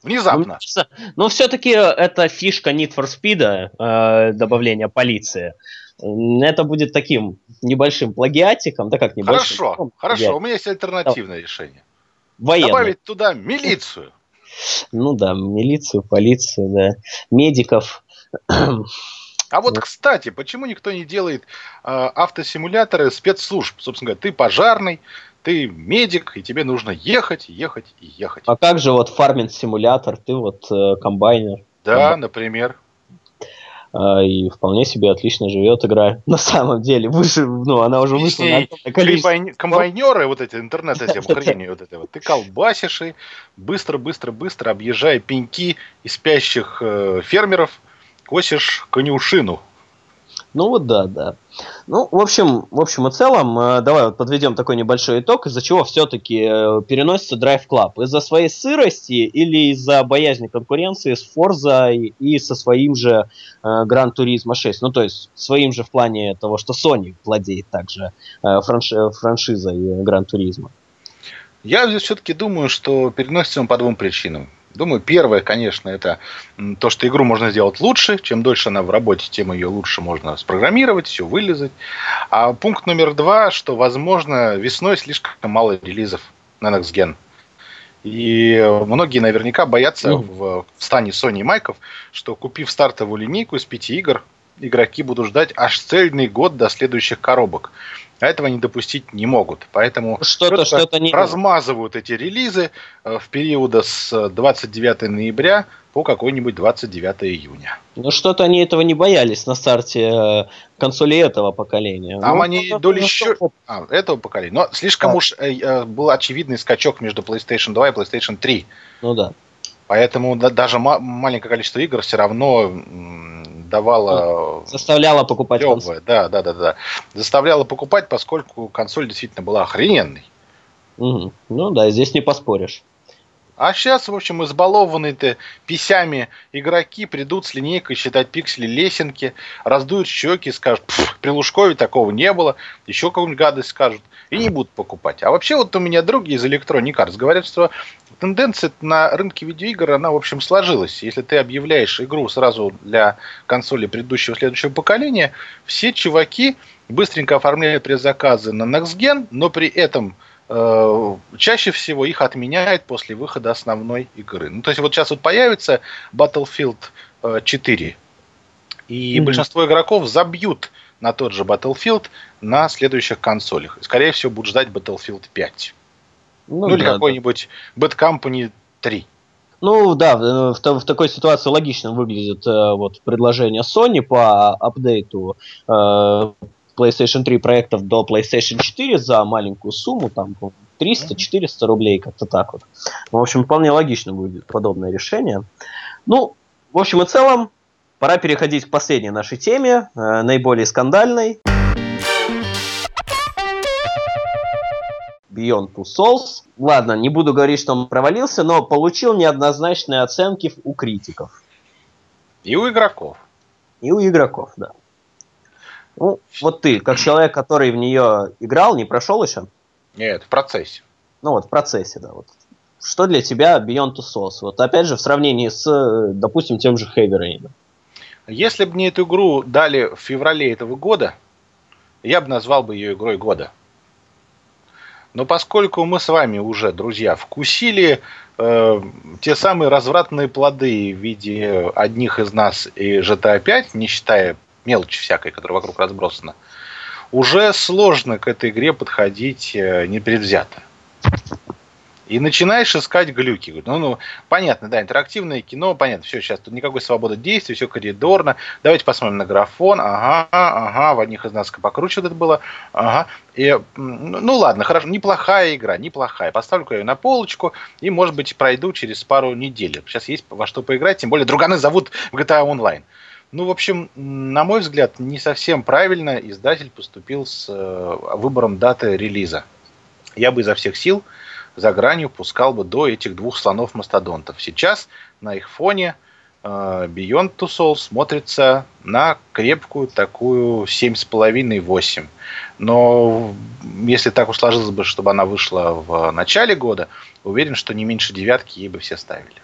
Внезапно. Ну, но все-таки это фишка Need for Speed, э, добавление полиции. Это будет таким небольшим плагиатиком, да как небольшим. Хорошо, ну, хорошо, у меня есть альтернативное Давай. решение. Военный. Добавить туда милицию. Ну да, милицию, полицию, да, медиков. А вот, кстати, почему никто не делает э, автосимуляторы спецслужб? Собственно говоря, ты пожарный, ты медик, и тебе нужно ехать, ехать и ехать. А как же вот фарминг-симулятор, ты вот э, комбайнер? Да, комбайнер. например. э, и вполне себе отлично живет игра. [LAUGHS] На самом деле, выше, ну, она уже вышла на количество. Комбайнеры, вот эти интернет эти [LAUGHS] хрени, вот это вот. Ты колбасишь и быстро-быстро-быстро, объезжая пеньки и спящих э, фермеров, косишь конюшину. Ну вот да, да. Ну, в общем, в общем и целом, э, давай вот подведем такой небольшой итог, из-за чего все-таки э, переносится Drive Club. Из-за своей сырости или из-за боязни конкуренции с Forza и, со своим же э, Gran Turismo 6. Ну, то есть, своим же в плане того, что Sony владеет также франш, франшизой Gran Turismo. Я все-таки думаю, что переносится он по двум причинам. Думаю, первое, конечно, это то, что игру можно сделать лучше. Чем дольше она в работе, тем ее лучше можно спрограммировать, все вылезать. А пункт номер два, что, возможно, весной слишком мало релизов на Next Gen. И многие наверняка боятся mm. в, в стане Sony и Майков, что купив стартовую линейку из пяти игр, игроки будут ждать аж цельный год до следующих коробок. А этого они допустить не могут. Поэтому что-то, что-то не... размазывают эти релизы э, в периода с 29 ноября по какой-нибудь 29 июня. Ну что-то они этого не боялись на старте э, консоли этого поколения. Там ну, они доли еще... А, этого поколения. Но слишком а. уж э, был очевидный скачок между PlayStation 2 и PlayStation 3. Ну да. Поэтому да, даже маленькое количество игр все равно давала... Заставляла покупать консоль. Да, да, да, да. Заставляла покупать, поскольку консоль действительно была охрененной. Угу. Ну да, здесь не поспоришь. А сейчас, в общем, избалованные-то писями игроки придут с линейкой считать пиксели лесенки, раздуют щеки, скажут, при Лужкове такого не было, еще какую-нибудь гадость скажут, и не будут покупать. А вообще вот у меня други из Electronic Arts говорят, что тенденция на рынке видеоигр, она, в общем, сложилась. Если ты объявляешь игру сразу для консоли предыдущего следующего поколения, все чуваки быстренько оформляют предзаказы на Next Gen, но при этом э, чаще всего их отменяют после выхода основной игры. Ну, то есть вот сейчас вот появится Battlefield 4, э, и mm-hmm. большинство игроков забьют на тот же Battlefield на следующих консолях. Скорее всего, будут ждать Battlefield 5. Ну, ну да, или какой-нибудь Bad Company 3. Ну да, в, в, в такой ситуации логично выглядит э, вот предложение Sony по апдейту э, PlayStation 3 проектов до PlayStation 4 за маленькую сумму, там 300-400 рублей, как-то так вот. В общем, вполне логично будет подобное решение. Ну, в общем и целом, пора переходить к последней нашей теме, э, наиболее скандальной. Beyond Two Souls. Ладно, не буду говорить, что он провалился, но получил неоднозначные оценки у критиков. И у игроков. И у игроков, да. Ну, вот ты, как человек, который в нее играл, не прошел еще? Нет, в процессе. Ну вот, в процессе, да. Вот. Что для тебя Beyond Two Souls? Вот опять же, в сравнении с, допустим, тем же Heavy Rain. Если бы мне эту игру дали в феврале этого года, я бы назвал бы ее игрой года. Но поскольку мы с вами уже, друзья, вкусили э, те самые развратные плоды в виде одних из нас и GTA 5, не считая мелочи всякой, которая вокруг разбросана, уже сложно к этой игре подходить э, непредвзято. И начинаешь искать глюки. Ну, ну, понятно, да, интерактивное кино, понятно, все, сейчас тут никакой свободы действий, все коридорно. Давайте посмотрим на графон. Ага, ага, в одних из нас покруче вот это было. Ага. И, ну ладно, хорошо, неплохая игра, неплохая. Поставлю ее на полочку и, может быть, пройду через пару недель. Сейчас есть во что поиграть, тем более друганы зовут в GTA Online. Ну, в общем, на мой взгляд, не совсем правильно издатель поступил с э, выбором даты релиза. Я бы изо всех сил за гранью пускал бы до этих двух слонов-мастодонтов. Сейчас на их фоне э, Beyond Two Souls смотрится на крепкую такую 7,5-8. Но если так уж сложилось бы, чтобы она вышла в начале года, уверен, что не меньше девятки ей бы все ставили.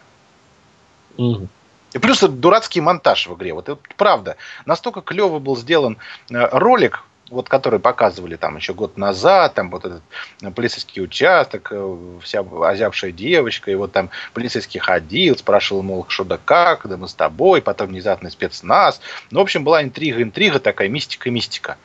Угу. И плюс дурацкий монтаж в игре. Вот это правда. Настолько клево был сделан э, ролик вот которые показывали там еще год назад, там вот этот полицейский участок, э, вся озябшая девочка, и вот там полицейский ходил, спрашивал, мол, что да как, да мы с тобой, потом внезапный спецназ. Ну, в общем, была интрига, интрига такая, мистика, мистика.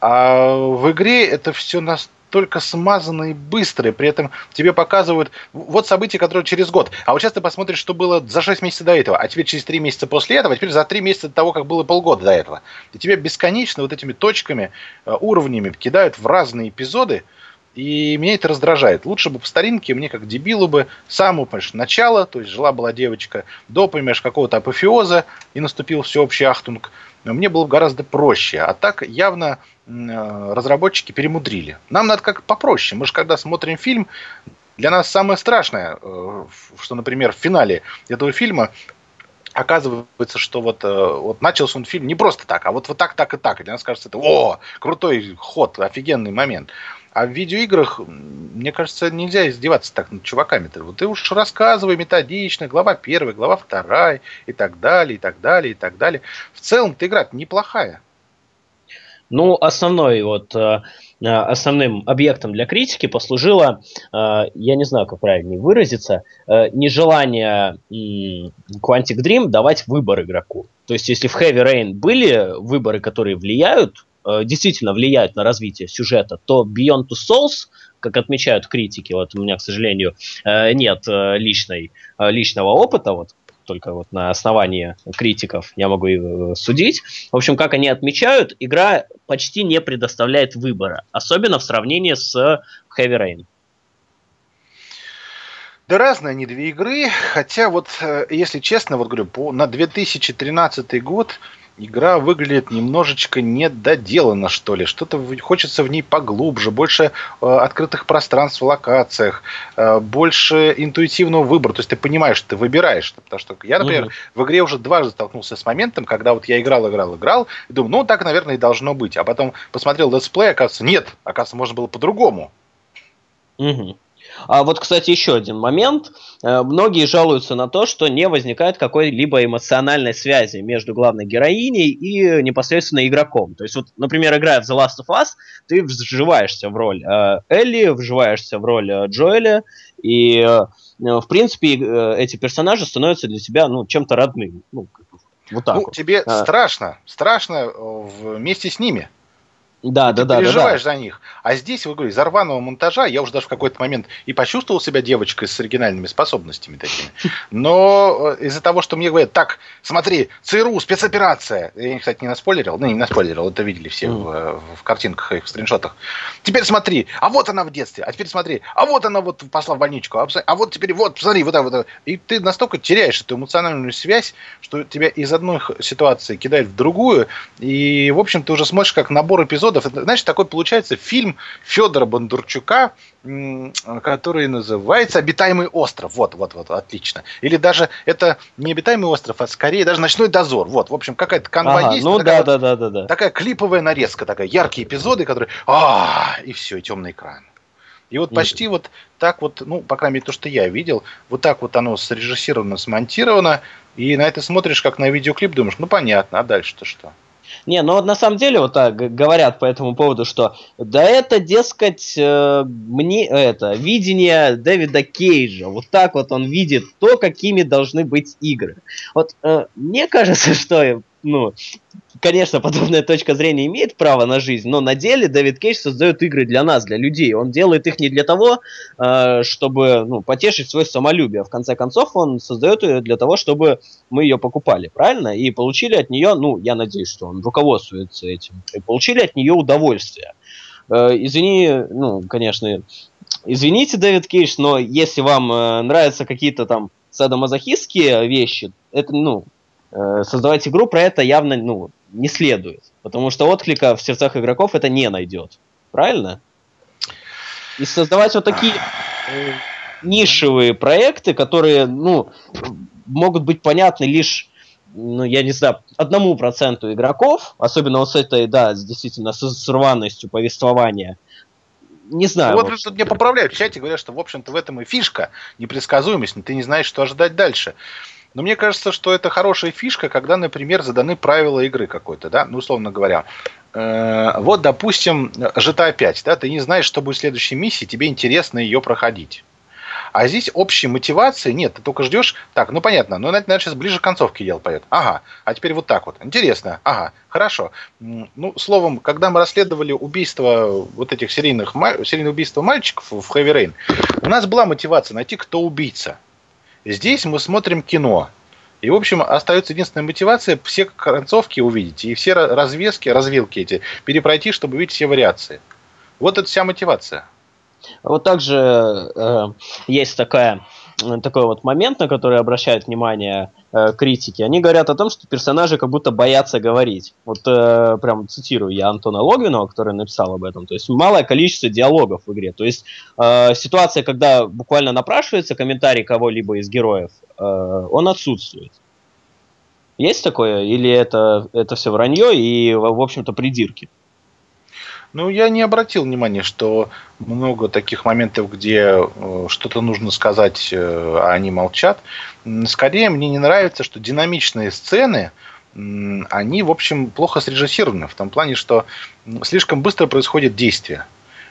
А в игре это все нас настолько смазанные и быстрые, при этом тебе показывают вот события, которые через год. А вот сейчас ты посмотришь, что было за 6 месяцев до этого, а теперь через 3 месяца после этого, а теперь за 3 месяца до того, как было полгода до этого. И тебя бесконечно вот этими точками, э, уровнями кидают в разные эпизоды, и меня это раздражает. Лучше бы по старинке, мне как дебилу бы, самого, понимаешь, начала, то есть жила-была девочка, до, понимаешь, какого-то апофеоза, и наступил всеобщий ахтунг, мне было бы гораздо проще. А так явно э, разработчики перемудрили. Нам надо как попроще. Мы же когда смотрим фильм, для нас самое страшное, э, что, например, в финале этого фильма оказывается, что вот, э, вот начался он фильм не просто так, а вот, вот так, так и так. И для нас кажется, это о, крутой ход, офигенный момент. А в видеоиграх, мне кажется, нельзя издеваться так над чуваками. Ты, вот ты уж рассказывай методично, глава первая, глава вторая, и так далее, и так далее, и так далее. В целом, ты игра неплохая. Ну, основной вот э, основным объектом для критики послужило, э, я не знаю, как правильнее выразиться, нежелание Quantic Dream давать выбор игроку. То есть, если в Heavy Rain были выборы, которые влияют Э, действительно влияют на развитие сюжета, то Beyond Two Souls, как отмечают критики, вот у меня, к сожалению, э, нет э, личной, личного опыта, вот только вот на основании критиков я могу судить. В общем, как они отмечают, игра почти не предоставляет выбора, особенно в сравнении с Heavy Rain. Да разные они две игры, хотя вот, если честно, вот говорю, по, на 2013 год игра выглядит немножечко недоделанно, что ли. Что-то хочется в ней поглубже, больше э, открытых пространств в локациях, э, больше интуитивного выбора. То есть ты понимаешь, что ты выбираешь. Потому что я, например, угу. в игре уже дважды столкнулся с моментом, когда вот я играл, играл, играл, и думаю, ну так, наверное, и должно быть. А потом посмотрел летсплей, оказывается, нет, оказывается, можно было по-другому. Угу. А вот, кстати, еще один момент. Э, многие жалуются на то, что не возникает какой-либо эмоциональной связи между главной героиней и непосредственно игроком. То есть, вот, например, играя в The Last of Us, ты вживаешься в роль э, Элли, вживаешься в роль э, Джоэля, и, в принципе, эти персонажи становятся для тебя ну, чем-то родным. Ну, вот так ну, вот. тебе а. страшно, страшно вместе с ними. Да, да, да. Ты переживаешь да, да. за них. А здесь, вы говорите, из рваного монтажа я уже даже в какой-то момент и почувствовал себя девочкой с оригинальными способностями такими. Но э, из-за того, что мне говорят, так, смотри, ЦРУ, спецоперация. Я, кстати, не наспойлерил. Ну, не наспойлерил, это видели все mm. в, в картинках и в скриншотах. Теперь смотри, а вот она в детстве, а теперь смотри, а вот она вот пошла в больничку, а, а вот теперь вот, смотри, вот так вот. И ты настолько теряешь эту эмоциональную связь, что тебя из одной ситуации кидает в другую, и, в общем, ты уже смотришь как набор эпизодов эпизодов. Это, знаешь, такой получается фильм Федора Бондарчука, который называется «Обитаемый остров». Вот, вот, вот, отлично. Или даже это не «Обитаемый остров», а скорее даже «Ночной дозор». Вот, в общем, какая-то канва ага, есть. Ну да, да, да, да, да. Такая клиповая нарезка, такая яркие эпизоды, которые... а И все, и темный экран. И вот почти Нет. вот так вот, ну, по крайней мере, то, что я видел, вот так вот оно срежиссировано, смонтировано, и на это смотришь, как на видеоклип, думаешь, ну, понятно, а дальше-то что? Не, ну вот на самом деле вот так говорят по этому поводу, что да это, дескать, э, мне это видение Дэвида Кейджа. Вот так вот он видит то, какими должны быть игры. Вот э, мне кажется, [LAUGHS] что ну, конечно, подобная точка зрения имеет право на жизнь, но на деле Дэвид Кейдж создает игры для нас, для людей. Он делает их не для того, э, чтобы ну, потешить свое самолюбие. В конце концов, он создает ее для того, чтобы мы ее покупали, правильно? И получили от нее, ну, я надеюсь, что он руководствуется этим, и получили от нее удовольствие. Э, извини, ну, конечно, извините, Дэвид Кейдж, но если вам э, нравятся какие-то там садомазохистские вещи, это, ну, создавать игру про это явно ну, не следует. Потому что отклика в сердцах игроков это не найдет. Правильно? И создавать вот такие э, нишевые проекты, которые, ну, могут быть понятны лишь, ну, я не знаю, одному проценту игроков, особенно вот с этой, да, действительно, с, с рваностью повествования, не знаю. Вот тут мне поправляют в чате, говорят, что, в общем-то, в этом и фишка, непредсказуемость, ты не знаешь, что ожидать дальше. Но мне кажется, что это хорошая фишка, когда, например, заданы правила игры какой-то, да, ну, условно говоря. Э, вот, допустим, GTA 5, да, ты не знаешь, что будет в следующей миссии, тебе интересно ее проходить. А здесь общей мотивации нет, ты только ждешь, так, ну понятно, ну, наверное, сейчас ближе к концовке дело поет. Ага, а теперь вот так вот. Интересно, ага, хорошо. Ну, словом, когда мы расследовали убийство вот этих серийных, серийные убийства мальчиков в Heavy Rain, у нас была мотивация найти, кто убийца. Здесь мы смотрим кино, и, в общем, остается единственная мотивация все концовки увидеть и все развески, развилки эти перепройти, чтобы увидеть все вариации. Вот это вся мотивация. Вот также э, есть такая, такой вот момент, на который обращают внимание э, критики. Они говорят о том, что персонажи как будто боятся говорить. Вот э, прям цитирую я Антона Логвинова, который написал об этом. То есть малое количество диалогов в игре. То есть э, ситуация, когда буквально напрашивается комментарий кого-либо из героев, э, он отсутствует. Есть такое? Или это, это все вранье и, в общем-то, придирки? Ну, я не обратил внимания, что много таких моментов, где э, что-то нужно сказать, э, а они молчат. Скорее, мне не нравится, что динамичные сцены, они, в общем, плохо срежиссированы. В том плане, что слишком быстро происходит действие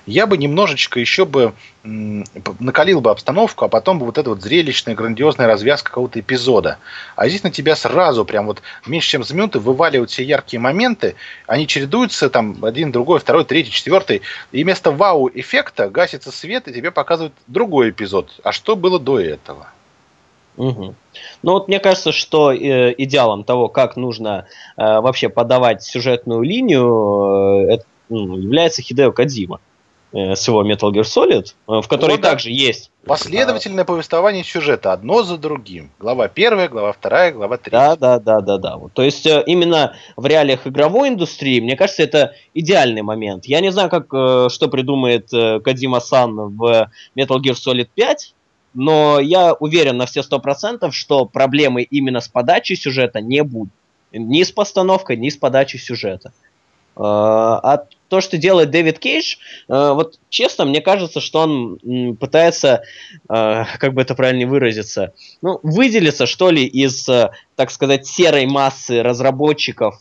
я бы немножечко еще бы накалил бы обстановку, а потом бы вот эта вот зрелищная, грандиозная развязка какого-то эпизода. А здесь на тебя сразу прям вот меньше чем с минуты вываливают все яркие моменты, они чередуются там один, другой, второй, третий, четвертый, и вместо вау-эффекта гасится свет, и тебе показывают другой эпизод. А что было до этого? Угу. Ну вот мне кажется, что э, идеалом того, как нужно э, вообще подавать сюжетную линию, э, это, ну, является Хидео Кадзима. Э, с его Metal Gear Solid, э, в которой вот, также есть... Последовательное повествование сюжета, одно за другим. Глава первая, глава вторая, глава третья. Да, да, да, да, да. Вот. То есть э, именно в реалиях игровой индустрии, мне кажется, это идеальный момент. Я не знаю, как, что придумает Кадима Сан в Metal Gear Solid 5, но я уверен на все сто процентов, что проблемы именно с подачей сюжета не будет. Ни с постановкой, ни с подачей сюжета. А то, что делает Дэвид Кейдж, э, вот честно, мне кажется, что он пытается, э, как бы это правильно выразиться, ну, выделиться, что ли, из, э, так сказать, серой массы разработчиков,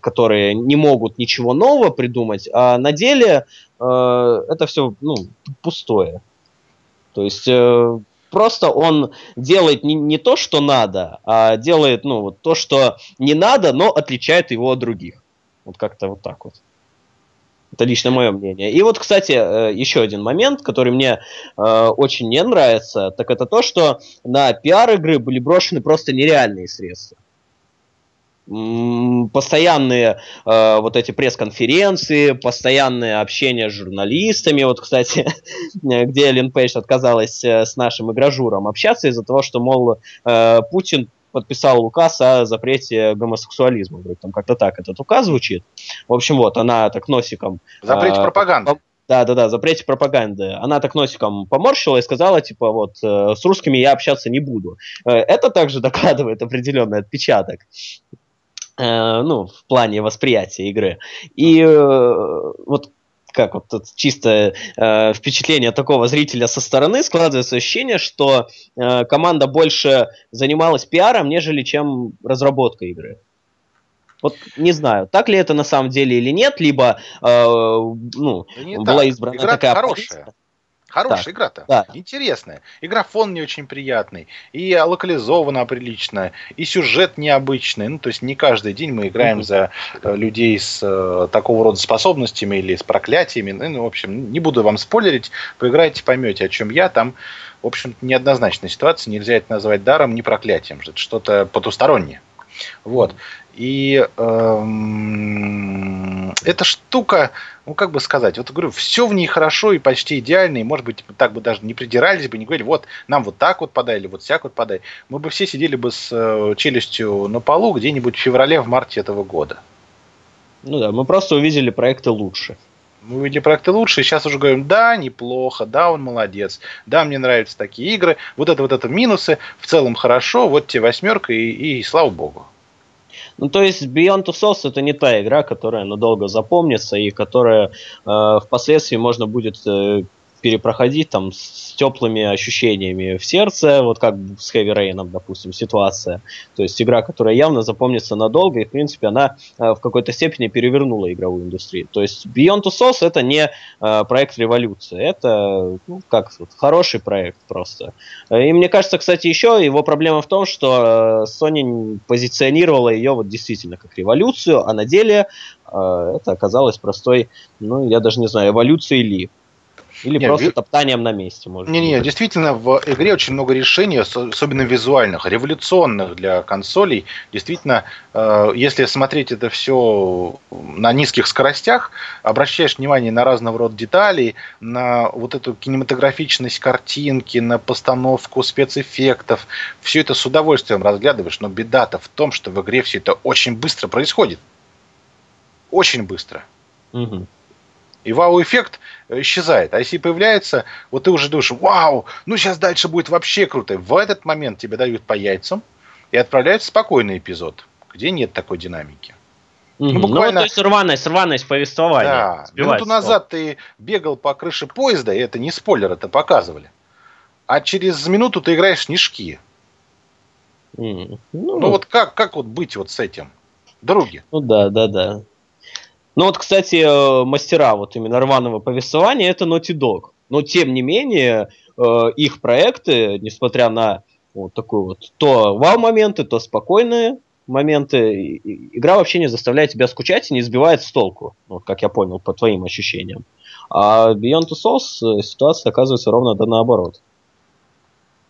которые не могут ничего нового придумать, а на деле это все, ну, пустое. То есть просто он делает не, не то, что надо, а делает, ну, вот то, что не надо, но отличает его от других. Вот как-то вот так вот. Это лично мое мнение. И вот, кстати, э, еще один момент, который мне э, очень не нравится, так это то, что на пиар игры были брошены просто нереальные средства. Постоянные э, вот эти пресс-конференции, постоянное общение с журналистами. Вот, кстати, [LAUGHS] где Эллен Пейдж отказалась э, с нашим игражуром общаться из-за того, что, мол, э, Путин подписал указ о запрете гомосексуализма. Вроде там как-то так этот указ звучит. В общем, вот, она так носиком... Запрете э, пропаганды. Да, да, да, запрете пропаганды. Она так носиком поморщила и сказала, типа, вот, э, с русскими я общаться не буду. Э, это также [LAUGHS] докладывает определенный отпечаток э, ну, в плане восприятия игры. И э, вот как вот тут чисто э, впечатление такого зрителя со стороны складывается ощущение, что э, команда больше занималась пиаром, нежели чем разработкой игры. Вот не знаю, так ли это на самом деле или нет, либо э, ну, да была так. избрана Игра такая хорошая. Позиция. Хорошая так, игра-то. Да. Интересная. Игра фон не очень приятный. И локализована прилично. И сюжет необычный. Ну, то есть не каждый день мы играем mm-hmm. за э, людей с э, такого рода способностями или с проклятиями. Ну, ну, в общем, не буду вам спойлерить. Поиграйте, поймете, о чем я. Там, в общем, неоднозначная ситуация. Нельзя это назвать даром, не проклятием. Это что-то потустороннее. Вот. И эм, эта штука, ну как бы сказать, вот говорю, все в ней хорошо и почти идеально, и может быть так бы даже не придирались бы, не говорили, вот нам вот так вот подай, или вот всяк вот подай. Мы бы все сидели бы с э, челюстью на полу где-нибудь в феврале, в марте этого года. Ну да, мы просто увидели проекты лучше. Мы увидели проекты лучше, и сейчас уже говорим, да, неплохо, да, он молодец, да, мне нравятся такие игры, вот это вот это минусы, в целом хорошо, вот тебе восьмерка, и, и слава богу. Ну, то есть Beyond Two Souls это не та игра, которая надолго запомнится и которая э, впоследствии можно будет э, перепроходить там с теплыми ощущениями в сердце, вот как с Heavy Rain, допустим, ситуация. То есть игра, которая явно запомнится надолго, и, в принципе, она э, в какой-то степени перевернула игровую индустрию. То есть Beyond Two Souls это не э, проект революции, это, ну, как вот, хороший проект просто. И мне кажется, кстати, еще его проблема в том, что Sony позиционировала ее вот действительно как революцию, а на деле э, это оказалось простой, ну, я даже не знаю, эволюцией ли. Или не, просто ви... топтанием на месте, может Не-не, действительно, в игре очень много решений, особенно визуальных, революционных для консолей. Действительно, э, если смотреть это все на низких скоростях, обращаешь внимание на разного рода детали, на вот эту кинематографичность картинки, на постановку спецэффектов, все это с удовольствием разглядываешь, но беда-то в том, что в игре все это очень быстро происходит. Очень быстро. Угу. И вау-эффект исчезает. А если появляется, вот ты уже думаешь, вау, ну сейчас дальше будет вообще круто. В этот момент тебе дают по яйцам и отправляют в спокойный эпизод, где нет такой динамики. Ну, буквально... ну, то есть рваность, рваность повествования. Да. Минуту назад ты бегал по крыше поезда, и это не спойлер, это показывали. А через минуту ты играешь снежки. Mm. Ну, ну вот как, как вот быть вот с этим? Други. Ну да, да, да. Ну вот, кстати, э, мастера вот именно рваного повествования это Naughty Dog. Но тем не менее, э, их проекты, несмотря на вот такой вот то вау-моменты, то спокойные моменты, игра вообще не заставляет тебя скучать и не сбивает с толку, вот как я понял по твоим ощущениям. А Beyond Two Souls э, ситуация оказывается ровно да наоборот.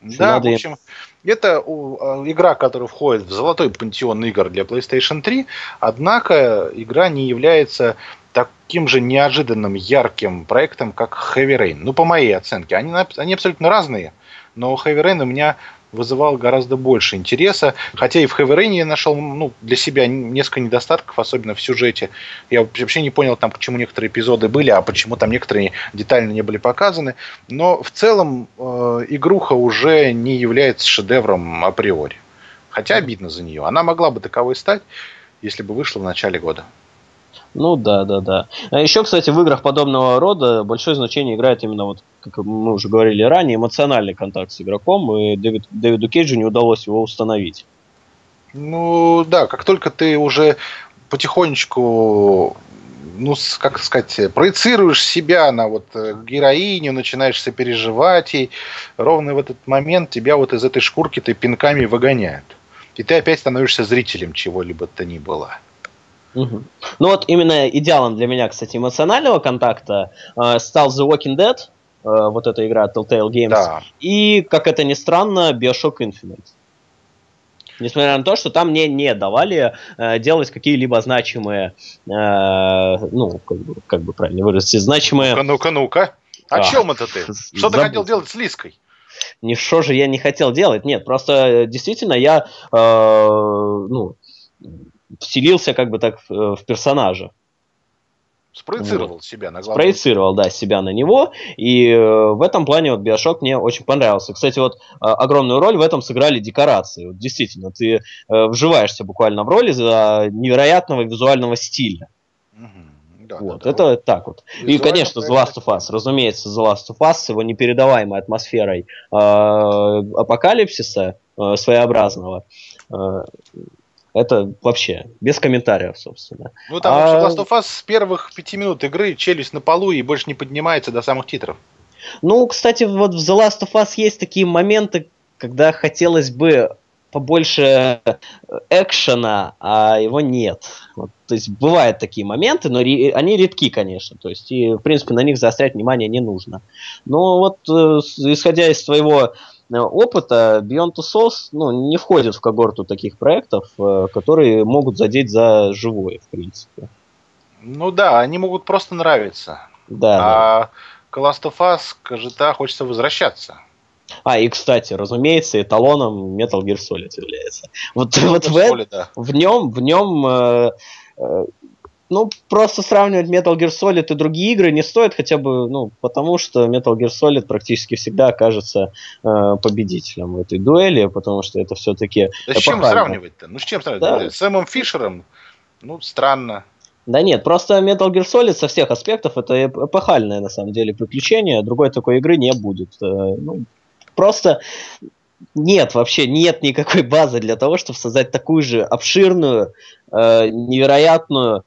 Да, в общем, это а, игра, которая входит в золотой пантеон игр для PlayStation 3, однако игра не является таким же неожиданным, ярким проектом, как Heavy Rain. Ну, по моей оценке. Они, они абсолютно разные, но Heavy Rain у меня вызывал гораздо больше интереса. Хотя и в Heavy я нашел ну, для себя несколько недостатков, особенно в сюжете. Я вообще не понял, там, почему некоторые эпизоды были, а почему там некоторые детально не были показаны. Но в целом э, игруха уже не является шедевром априори. Хотя обидно за нее. Она могла бы таковой стать, если бы вышла в начале года. Ну да, да, да. А еще, кстати, в играх подобного рода большое значение играет именно, вот, как мы уже говорили ранее, эмоциональный контакт с игроком, и Дэвид, Дэвиду Кейджу не удалось его установить. Ну да, как только ты уже потихонечку ну, как сказать, проецируешь себя на вот э, героиню, начинаешь сопереживать ей, ровно в этот момент тебя вот из этой шкурки ты пинками выгоняют. И ты опять становишься зрителем чего-либо то ни было. Угу. Ну вот именно идеалом для меня, кстати, эмоционального контакта э, стал The Walking Dead, э, вот эта игра Telltale Games, да. и, как это ни странно, Bioshock Infinite. Несмотря на то, что там мне не давали э, делать какие-либо значимые, э, ну, как бы, как бы правильно выразить, значимые... Ну-ка, ну-ка, ну-ка. О а, чем это ты? [LAUGHS] Что ты хотел делать с Лиской? Не что же я не хотел делать, нет, просто э, действительно я, э, ну, вселился как бы так в, в персонажа. Спроецировал вот. себя на главного. Спроецировал, да, себя на него. И э, в этом плане вот Биошок мне очень понравился. Кстати, вот э, огромную роль в этом сыграли декорации. Вот, действительно, ты э, вживаешься буквально в роли за невероятного визуального стиля. Угу. Да, вот, да, это да. так вот. Визуально и, конечно, The Last of Us. Разумеется, The Last of Us с его непередаваемой атмосферой э, апокалипсиса э, своеобразного. Э, это вообще без комментариев, собственно. Ну там а... Last of Us с первых пяти минут игры челюсть на полу и больше не поднимается до самых титров. Ну, кстати, вот в The Last of Us есть такие моменты, когда хотелось бы побольше экшена, а его нет. Вот, то есть бывают такие моменты, но ре- они редки, конечно. То есть и в принципе на них заострять внимание не нужно. Но вот э, исходя из твоего Э, опыта Beyond Two Souls ну, не входит в когорту таких проектов, э, которые могут задеть за живое, в принципе. Ну да, они могут просто нравиться. Да. А к Last of Us, к GTA хочется возвращаться. А, и, кстати, разумеется, эталоном Metal Gear Solid является. Вот, вот в, Solid, да. в нем, в нем э, э, ну, просто сравнивать Metal Gear Solid и другие игры не стоит хотя бы, ну, потому что Metal Gear Solid практически всегда окажется э, победителем в этой дуэли, потому что это все-таки... Да с чем сравнивать-то? Ну, с чем сравнивать? Да. С Сэмом Фишером? Ну, странно. Да нет, просто Metal Gear Solid со всех аспектов это эпохальное на самом деле приключение, другой такой игры не будет. Э, ну, просто нет вообще, нет никакой базы для того, чтобы создать такую же обширную, э, невероятную,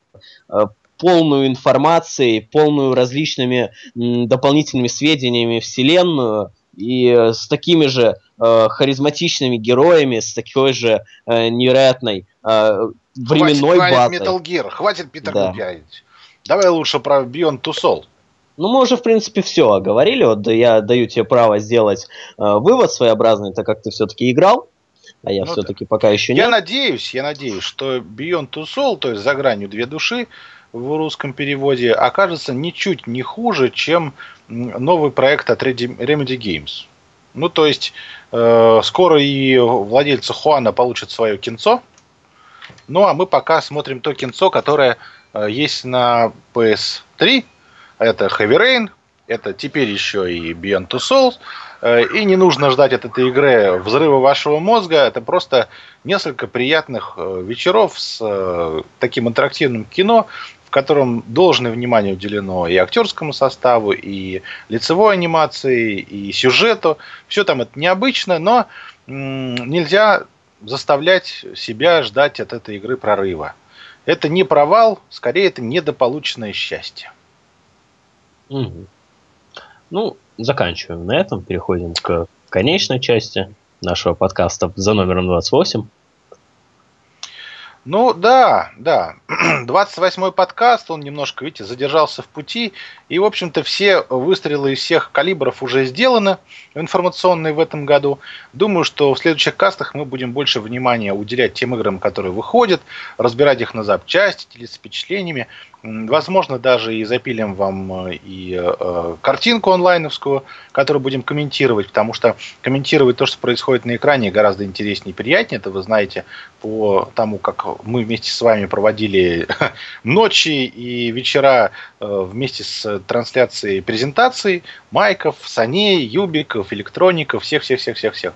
полную информацией, полную различными дополнительными сведениями вселенную, и с такими же э, харизматичными героями, с такой же э, невероятной э, временной хватит, базой. Metal Gear, хватит Питер да. Давай лучше про Beyond Two Soul. Ну, мы уже, в принципе, все говорили. Вот я даю тебе право сделать э, вывод своеобразный, так как ты все-таки играл, а я ну, все-таки пока еще нет. Я надеюсь, я надеюсь, что Beyond Two Soul, то есть за гранью две души, в русском переводе, окажется ничуть не хуже, чем новый проект от Remedy Games. Ну, то есть, э, скоро и владельцы Хуана получат свое кинцо. Ну, а мы пока смотрим то кинцо, которое э, есть на PS3. Это Heavy Rain, это теперь еще и Beyond Two Souls. Э, и не нужно ждать от этой игры взрыва вашего мозга. Это просто несколько приятных э, вечеров с э, таким интерактивным кино, котором должное внимание уделено и актерскому составу, и лицевой анимации, и сюжету. Все там это необычно, но нельзя заставлять себя ждать от этой игры прорыва. Это не провал, скорее это недополученное счастье. Угу. Ну, заканчиваем на этом, переходим к конечной части нашего подкаста за номером 28. Ну да, да. [CLEARS THROAT] 28-й подкаст, он немножко, видите, задержался в пути. И, в общем-то, все выстрелы из всех калибров уже сделаны, информационные в этом году. Думаю, что в следующих кастах мы будем больше внимания уделять тем играм, которые выходят, разбирать их на запчасти, делиться впечатлениями. Возможно, даже и запилим вам э, и э, картинку онлайновскую, которую будем комментировать, потому что комментировать то, что происходит на экране, гораздо интереснее и приятнее. Это вы знаете по тому, как мы вместе с вами проводили [LAUGHS] ночи и вечера э, вместе с трансляцией презентаций Майков, Саней, Юбиков, Электроников, всех-всех-всех-всех-всех.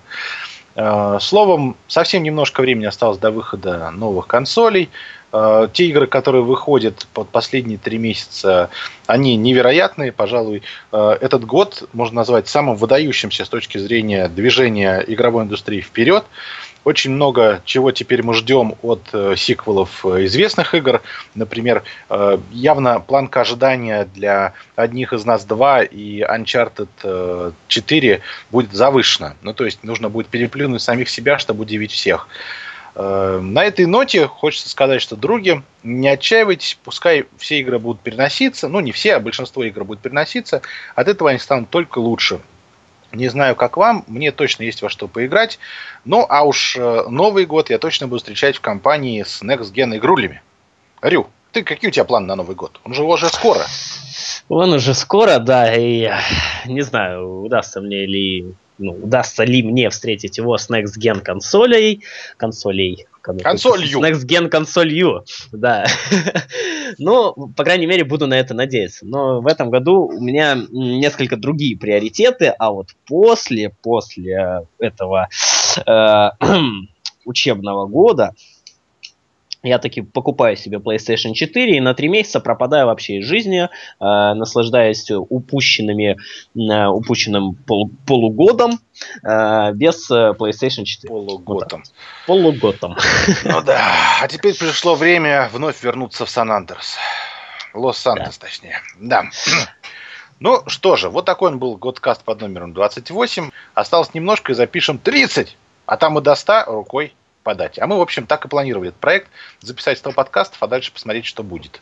Э, словом, совсем немножко времени осталось до выхода новых консолей. Э, те игры, которые выходят под последние три месяца, они невероятные. Пожалуй, э, этот год можно назвать самым выдающимся с точки зрения движения игровой индустрии вперед. Очень много чего теперь мы ждем от э, сиквелов известных игр. Например, явно планка ожидания для одних из нас 2 и Uncharted 4 будет завышена. Ну, то есть нужно будет переплюнуть самих себя, чтобы удивить всех. Э, на этой ноте хочется сказать, что, други, не отчаивайтесь, пускай все игры будут переноситься, ну не все, а большинство игр будет переноситься, от этого они станут только лучше. Не знаю, как вам, мне точно есть во что поиграть. Ну, а уж э, Новый год я точно буду встречать в компании с Next Gen игрулями. Рю, ты какие у тебя планы на Новый год? Он же уже скоро. Он уже скоро, да, и не знаю, удастся мне ли ну, удастся ли мне встретить его с Next Gen консолей, консолей, Консолью. Next Gen консолью, да. [LAUGHS] ну, по крайней мере, буду на это надеяться. Но в этом году у меня несколько другие приоритеты, а вот после, после этого э, [CLEARS THROAT] учебного года я таки покупаю себе PlayStation 4 и на три месяца пропадаю вообще из жизни, э, наслаждаясь упущенными, э, упущенным пол, полугодом э, без э, PlayStation 4. Полугодом. Вот полугодом. Ну да. А теперь пришло время вновь вернуться в Сан-Андерс. Лос-Сантос, да. точнее. Да. [CLEARS THROAT] Ну что же, вот такой он был годкаст под номером 28. Осталось немножко и запишем 30. А там и до 100 рукой подать. А мы, в общем, так и планировали этот проект. Записать 100 подкастов, а дальше посмотреть, что будет.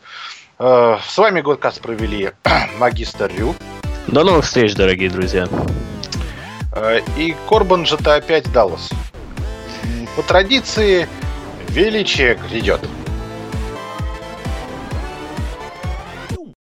Э, с вами Годкаст провели [CLEARS THROAT] магистр Рю. До новых встреч, дорогие друзья. Э, и Корбан GTA 5 Даллас. По традиции, величие грядет.